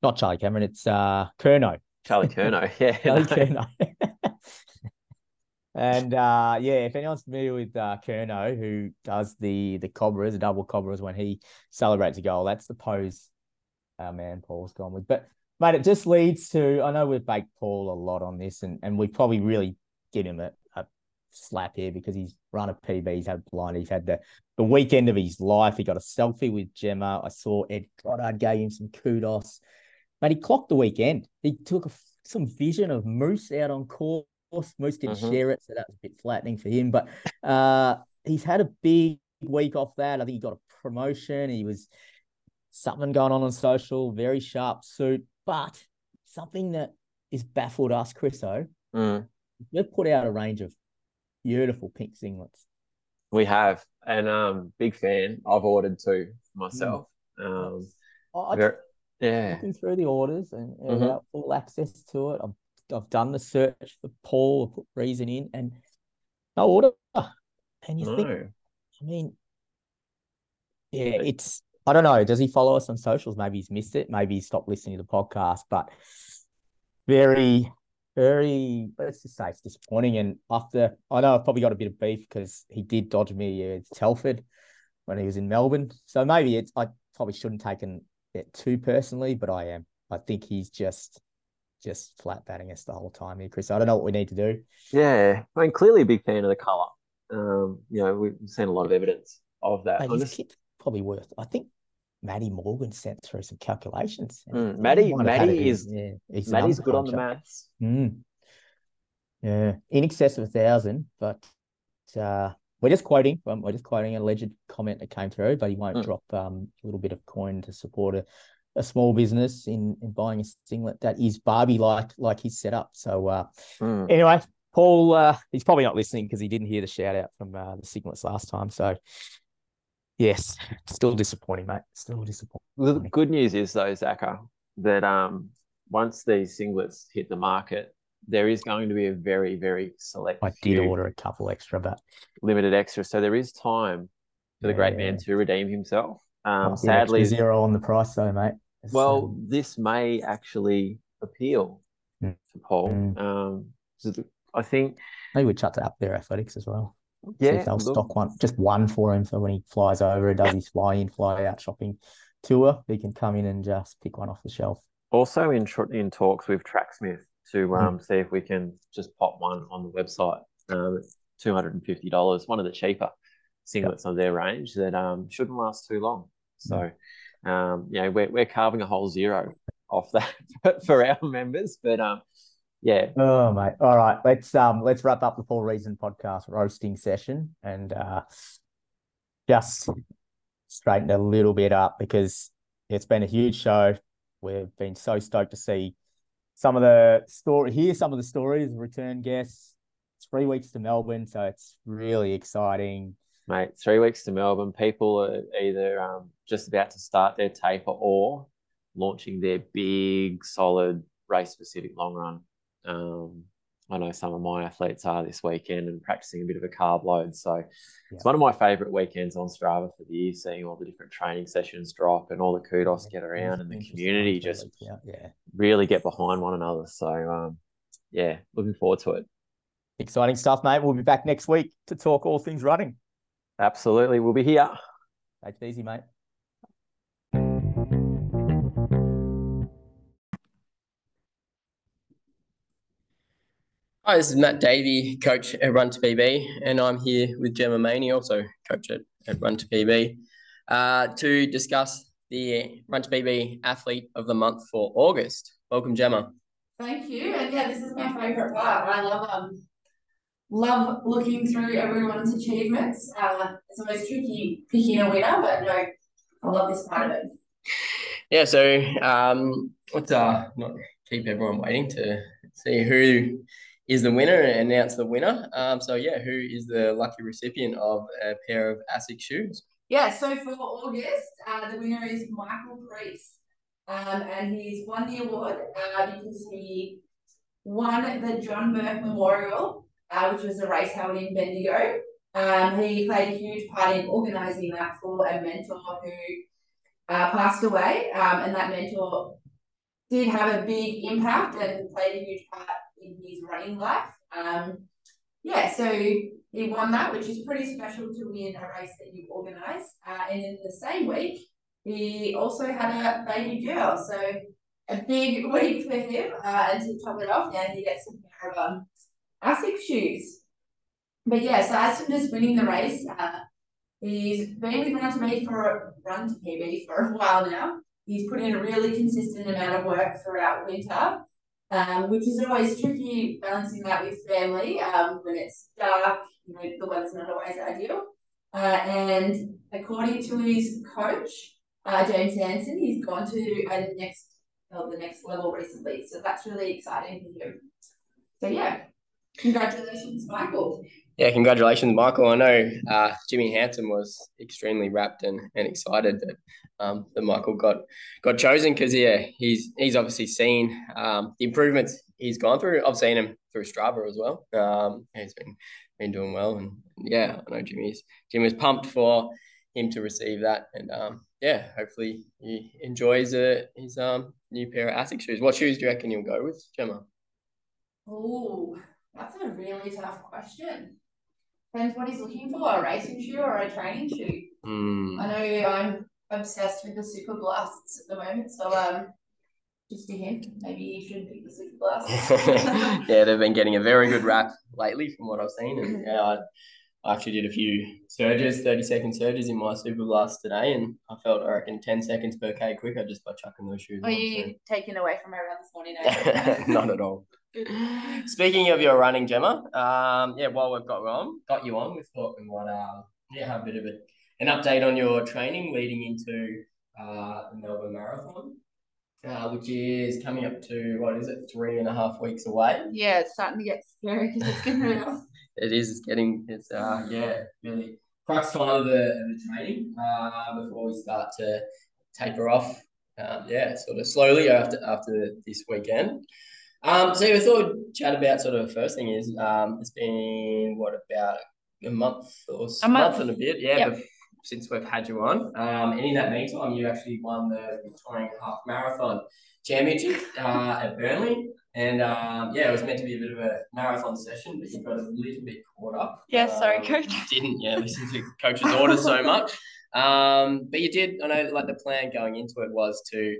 not Charlie Cameron, it's uh Curnow. Charlie Curnow, yeah, Charlie no. Curnow. and uh yeah, if anyone's familiar with uh Curnow, who does the the cobras, the double cobras when he celebrates a goal, that's the pose our man Paul's gone with. But mate, it just leads to I know we've baked Paul a lot on this, and and we probably really give him a, a slap here because he's run a PB, he's had blind, he's had the the weekend of his life. He got a selfie with Gemma. I saw Ed Goddard gave him some kudos. Mate, he clocked the weekend. He took a, some vision of Moose out on course. Moose didn't Mhm. share it, so that was a bit flattening for him. But uh, he's had a big week off that. I think he got a promotion. He was something going on on social, very sharp suit. But something that is baffled us, Chriso, Mm, we've put out a range of beautiful pink singlets. we have, and um, big fan. I've ordered two myself. Um, I, I ver- yeah, looking through the orders and and Mhm. without full access to it. I've I've done the search for Paul, I put reason in, and no order. And you think, I mean, yeah, it's I don't know. Does he follow us on socials? Maybe he's missed it. Maybe he stopped listening to the podcast. But very, very. Let's just say it's disappointing. And after I know I've probably got a bit of beef because he did dodge me uh, at Telford when he was in Melbourne. So maybe it's I probably shouldn't taken it too personally, but I am. I think he's just just flat batting us the whole time here, Chris. I don't know what we need to do. yeah. I mean, clearly a big fan of the color. Um, you know, we've seen a lot of evidence of that. Mate, just- probably worth. I think Maddie Morgan sent through some calculations. Mm, Maddie- might have had Maddie in- is- yeah, Maddie's good on the maths. Mm. Yeah, in excess of a thousand, but uh, we're just quoting. um, We're just quoting an alleged comment that came through, but he won't Mm. drop um, a little bit of coin to support a, a small business in in buying a singlet that is Barbie like like he's set up. So uh, Mm. anyway, Paul, uh, he's probably not listening because he didn't hear the shout out from uh, the singlets last time. So yes, still disappointing, mate. Still disappointing. The good news is though, Zacca, that um, once these singlets hit the market, there is going to be a very, very select I did order a couple extra, but limited extra. So there is time for the great man Yeah. to redeem himself. Um, be an extra sadly, zero on the price though, mate. Well, um, this may actually appeal Mm. to Paul. Mm. Um, so the- I think, maybe we chat to up there athletics as well. See yeah, if they'll look, stock one, just one for him. So when he flies over and does his fly in, fly out shopping tour, he can come in and just pick one off the shelf. also in in talks with Tracksmith to Mm. um, see if we can just pop one on the website. Um, two hundred and fifty dollars, one of the cheaper singlets of their range that um shouldn't last too long. So, Mm. Um, you know, we're we're carving a whole zero off that for our members, but um, yeah, Oh mate. All right. Let's um let's wrap up the Paul Reason podcast roasting session and uh just straighten a little bit up because it's been a huge show. We've been so stoked to see some of the story, hear some of the stories, return guests. It's three weeks to Melbourne, so it's really exciting. Mate, three weeks to Melbourne. People are either um, just about to start their taper or launching their big, solid race specific long run. Um, I know some of my athletes are this weekend and practicing a bit of a carb load. So yeah. it's one of my favorite weekends on Strava for the year, seeing all the different training sessions drop and all the kudos get around and the community just yeah. yeah. really get behind one another. So, um, yeah, looking forward to it. Exciting stuff, mate. We'll be back next week to talk all things running. Absolutely. We'll be here. Take it easy, mate. Hi, this is Matt Davy, coach at Run to PB, and I'm here with Gemma Maini, also coach at, at Run to PB, uh, to discuss the Run to PB Athlete of the Month for August. Welcome, Gemma. Thank you, and yeah, this is my favourite part. I love um love looking through everyone's achievements. Uh, it's always tricky picking a winner, but no, I love this part of it. Yeah, so um, let's uh not keep everyone waiting to see who is the winner and announce the winner. Um, so yeah, who is the lucky recipient of a pair of ASICS shoes? Yeah, so for August, uh, the winner is Michael Priest. Um, and he's won the award uh, because he won the John Burke Memorial, uh, which was a race held in Bendigo. Um, he played a huge part in organising that for a mentor who uh, passed away, um, and that mentor did have a big impact and played a huge part in his running life. Um, yeah, so he won that, which is pretty special to win a race that you organise. Uh, and in the same week, he also had a baby girl, so a big week for him. Uh, and to top it off, now he gets a pair ASICS shoes. But yeah, so as from just winning the race, uh, he's been with Run to Me for Run to PB for a while now. He's put in a really consistent amount of work throughout winter um, which is always tricky balancing that with family um, when it's dark, you know, the weather's not always ideal. Uh, and according to his coach, uh, James Hanson, he's gone to a next, well, the next level recently. So that's really exciting for him. So yeah, congratulations, Michael. Yeah, congratulations, Michael. I know uh, Jimmy Hanson was extremely rapt and, and excited that um, that Michael got got chosen because yeah, he's he's obviously seen um, the improvements he's gone through. I've seen him through Strava as well. Um, he's been been doing well, and yeah, I know Jimmy's Jimmy's pumped for him to receive that, and um, yeah, hopefully he enjoys uh, his um new pair of ASICS shoes. What shoes do you reckon you'll go with, Gemma? Oh, that's a really tough question. Depends what he's looking for, a racing shoe or a training shoe. Mm. I know I'm obsessed with the super blasts at the moment, so um, just a hint, maybe you should pick the super blast. yeah, they've been getting a very good rap lately, from what I've seen, and yeah, I, I actually did a few surges, thirty second surges in my super blast today, and I felt I reckon ten seconds per k quicker just by chucking those shoes. Are you so. taking away from everyone this morning? Not at all. Speaking of your running, Gemma, um, yeah, while we've got on, got you on, we thought we might uh, yeah, have a bit of a, an update on your training leading into uh, the Melbourne Marathon, uh, which is coming up to what is it, three and a half weeks away? Yeah, it's starting to get scary because it's getting it is. Getting. It's uh, yeah, really crux time of the, the training uh, before we start to taper off. Um, yeah, sort of slowly after after this weekend. Um, so I thought we'd chat about sort of the first thing is um, it's been what about a month or a month, month and a bit, yeah, yep. since we've had you on. Um, and in that meantime, you actually won the Victorian Half Marathon Championship uh, at Burnley. And um, yeah, it was meant to be a bit of a marathon session, but you got a little bit caught up. Yeah, um, sorry, coach. Didn't yeah listen to coach's orders so much. Um, but you did. I know, like the plan going into it was to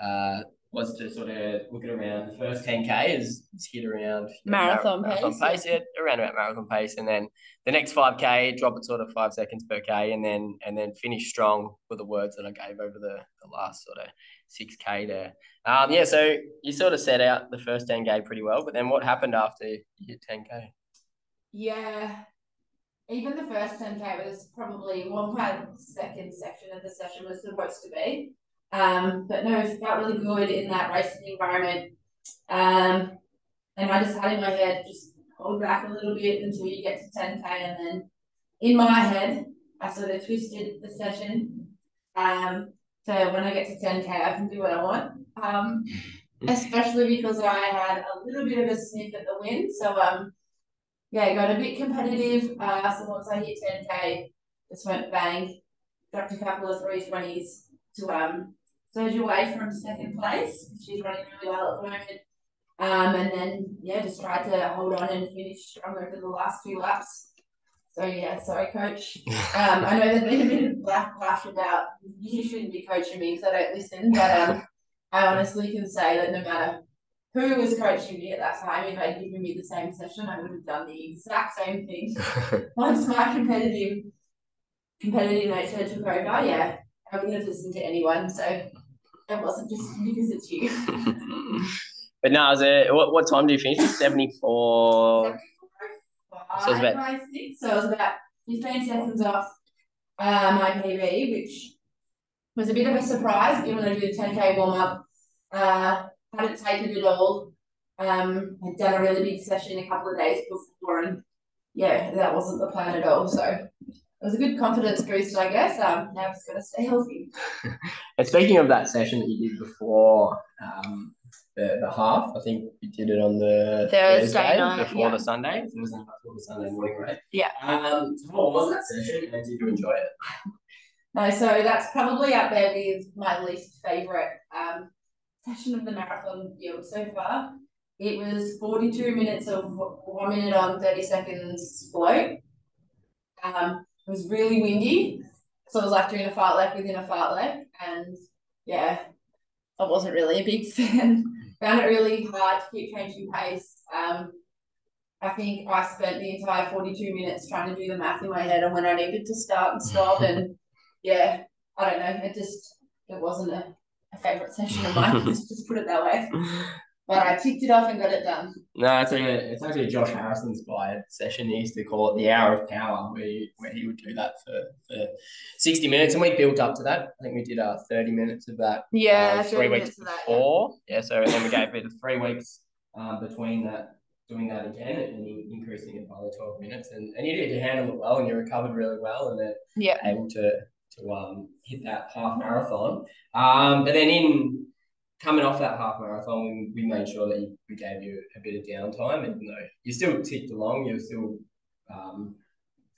uh, was to sort of look at around the first 10k is, is hit around marathon, mar- marathon pace, yeah, around about marathon pace, and then the next 5k drop it sort of five seconds per k, and then and then finish strong with the words that I gave over the, the last sort of 6k there. Um, yeah, so you sort of set out the first 10k pretty well, but then what happened after you hit 10k? Yeah, even the first 10K was probably what my second section of the session was supposed to be. Um, but no, it felt really good in that racing environment. Um, and I just had in my head, just hold back a little bit until you get to 10K. And then in my head, I sort of twisted the session. Um, so when I get to 10K, I can do what I want. Um, especially because I had a little bit of a sniff at the wind. So um, yeah, got a bit competitive. Uh, so once I hit 10k, just went bang, dropped a couple of 320s to um surge away from second place. She's running really well at the moment. Um, and then yeah, just tried to hold on and finish strong over the last few laps. So yeah, sorry, coach. Um, I know there's been a bit of backlash about you shouldn't be coaching me because I don't listen, but um, I honestly can say that no matter who was coaching me at that time, if they'd given me the same session, I would have done the exact same thing. Once my competitive competitive nature took over, yeah, I wouldn't have listened to anyone. So it wasn't just because it's you. but now, is it what, what time do you finish? 74. So it was about, so it was about 15 seconds off uh, my PB, which was a bit of a surprise given I did a 10k warm up. Uh, hadn't taken it all. Um, I'd done a really big session a couple of days before, and yeah, that wasn't the plan at all. So it was a good confidence boost, I guess. Um, now I'm just going to stay healthy. and speaking of that session that you did before um, the, the half, I think you did it on the Thursday, Thursday night, before yeah. the Sunday. It was before the Sunday morning, right? Yeah. Um, what was that session, and did you enjoy it? No, so that's probably up there with my least favorite um, session of the marathon yield so far. It was 42 minutes of one minute on 30 seconds float. Um, it was really windy. So it was like doing a fartlek within a fartlek. And yeah, I wasn't really a big fan. Found it really hard to keep changing pace. Um, I think I spent the entire 42 minutes trying to do the math in my head on when I needed to start and stop. and yeah, I don't know. It just, it wasn't a a favourite session of mine. let's just put it that way. But I ticked it off and got it done. No, it's, a, it's actually Josh Harrison's inspired session. He used to call it the hour of power, where, you, where he would do that for, for 60 minutes. And we built up to that. I think we did uh, 30 minutes of that. Yeah, uh, three weeks before. That, yeah. yeah, so then we gave it three weeks um, between that, doing that again and increasing it by the 12 minutes. And, and you did, you handled it well and you recovered really well and then yeah. able to to um, hit that half marathon. Um, but then in coming off that half marathon, we, we made sure that we gave you a bit of downtime, and you know you still ticked along. You were still um,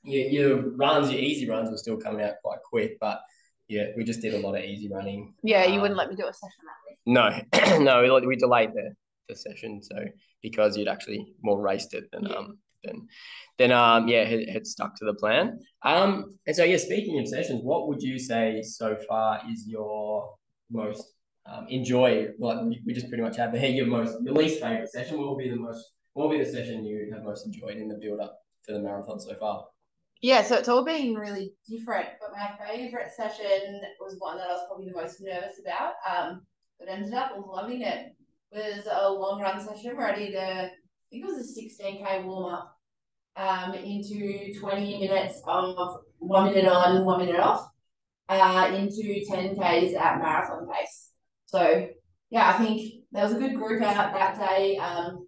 your, your runs, your easy runs were still coming out quite quick, but yeah, we just did a lot of easy running. Yeah, you um, wouldn't let me do a session that week. No, no, we, we delayed the, the session so because you'd actually more raced it than yeah. um then then um yeah had, had stuck to the plan um and so yeah speaking of sessions what would you say so far is your most um, enjoy like we just pretty much have here your most your least favorite session will be the most will be the session you have most enjoyed in the build up to the marathon so far. Yeah so it's all been really different but my favorite session was one that i was probably the most nervous about um but ended up loving it. Was a long run session where i did a I think it was a 16k warm up um, into 20 minutes of one minute on, one minute off, uh, into 10Ks at marathon pace. So, yeah, I think there was a good group out that day. Um,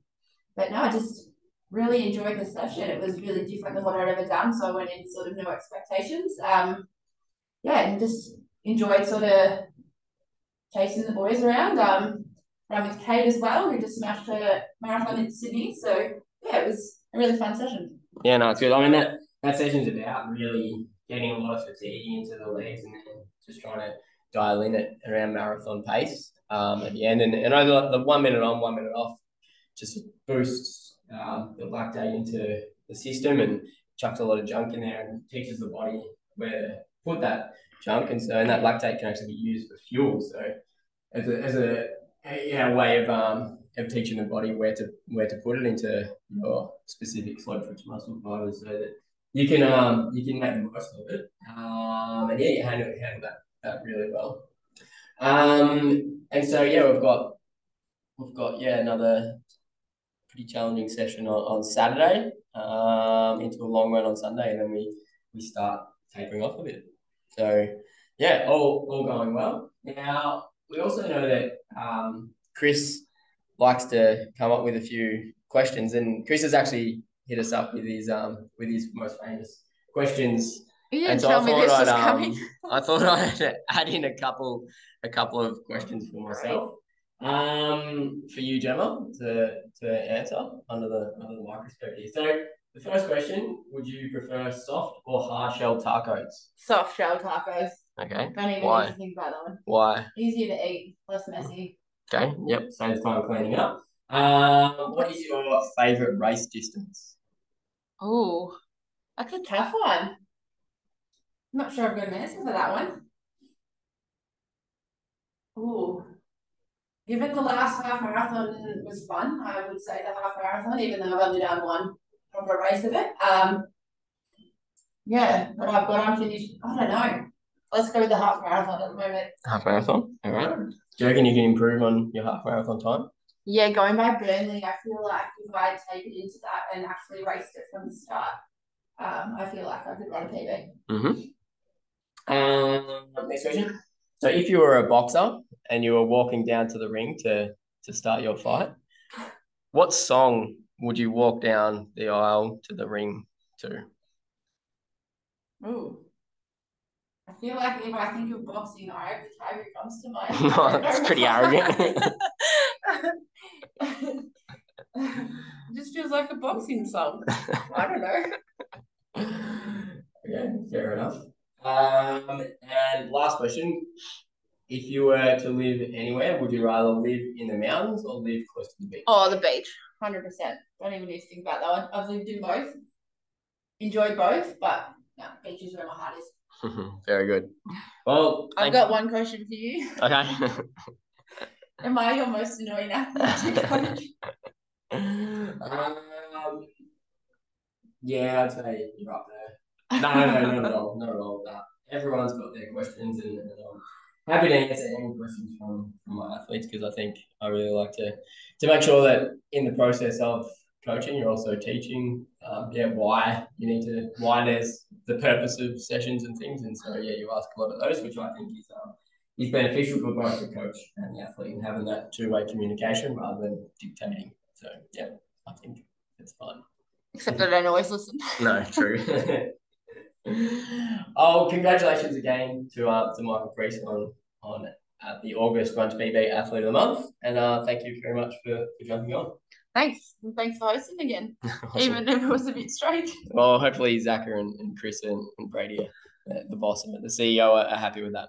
but no, I just really enjoyed the session. It was really different than what I'd ever done. So I went in sort of no expectations. Um, yeah, and just enjoyed sort of chasing the boys around. Um, I'm with Kate as well, who just smashed her marathon in Sydney. So yeah, it was a really fun session. Yeah, no, it's good. I mean that that session's about really getting a lot of fatigue into the legs and, and just trying to dial in it around marathon pace um, at the end. And, and I the one minute on, one minute off just boosts um, the lactate into the system and chucks a lot of junk in there and teaches the body where to put that junk. And so and that lactate can actually be used for fuel. So as a, as a yeah, way of um of teaching the body where to where to put it into your specific slow twitch muscle fibers so that you can um you can make the most of it. Um and yeah, you handle handle that that really well. Um and so yeah, we've got we've got yeah another pretty challenging session on, on Saturday um, into a long run on Sunday, and then we we start tapering off a bit. So yeah, all all going well. Now we also know that um, Chris likes to come up with a few questions, and Chris has actually hit us up with his um with his most famous questions. You didn't And so tell I me thought this I'd was um. I thought I'd add in a couple a couple of questions for myself. Um, for you, Gemma, to to answer under the under the microscope here. So the first question: Would you prefer soft or hard shell tacos? Soft shell tacos. Okay. Don't even Why? need to think about that one. Why? Easier to eat, less messy. Okay. Yep. Saves time cleaning up. Um, what is your favorite race distance? Oh, that's a tough one. I'm not sure I've got an answer for that one. Ooh. Given the last half marathon was fun, I would say the half marathon, even though I've only done one proper race of it. Um, yeah, but I've got unfinished. I don't know. Let's go with the half marathon at the moment. Half marathon. All right. Do you reckon you can improve on your half marathon time? Yeah, going by Burnley, I feel like if I take it into that and actually raced it from the start, um, I feel like I could run a PB. Mm-hmm. Um, next question. So, if you were a boxer and you were walking down to the ring to to start your fight, what song would you walk down the aisle to the ring to? Ooh. I feel like if I think of boxing, Eye of the Tiger comes to mind. no, That's pretty arrogant. it just feels like a boxing song. I don't know. okay, fair enough. Um, and last question: If you were to live anywhere, would you rather live in the mountains or live close to the beach? Oh, the beach, hundred percent. Don't even need to think about that one. I've lived in both, enjoyed both, but no, beach is where my heart is. Very good. Well, I've thank- got one question for you. Okay. Am I your most annoying athlete coach? um, yeah, I'd say you're up there. No, no, no, not at all. Not at all. No. Everyone's got their questions, and, and I'm happy to answer any questions from, from my athletes because I think I really like to to make sure that in the process of coaching, you're also teaching. Um, yeah, why you need to, why there's the purpose of sessions and things, and so yeah, you ask a lot of those, which I think is um, is beneficial for both the coach and the athlete, and having that two way communication rather than dictating. So yeah, I think it's fine. Except I don't always listen. No, true. oh, congratulations again to uh, to Michael Priest on on uh, the August Run BB Athlete of the Month, and uh, thank you very much for, for jumping on. Thanks. And thanks for hosting again. Awesome. Even if it was a bit strange. well, hopefully Zacca and, and Chris and, and Brady, uh, the boss and the CEO, are, are happy with that.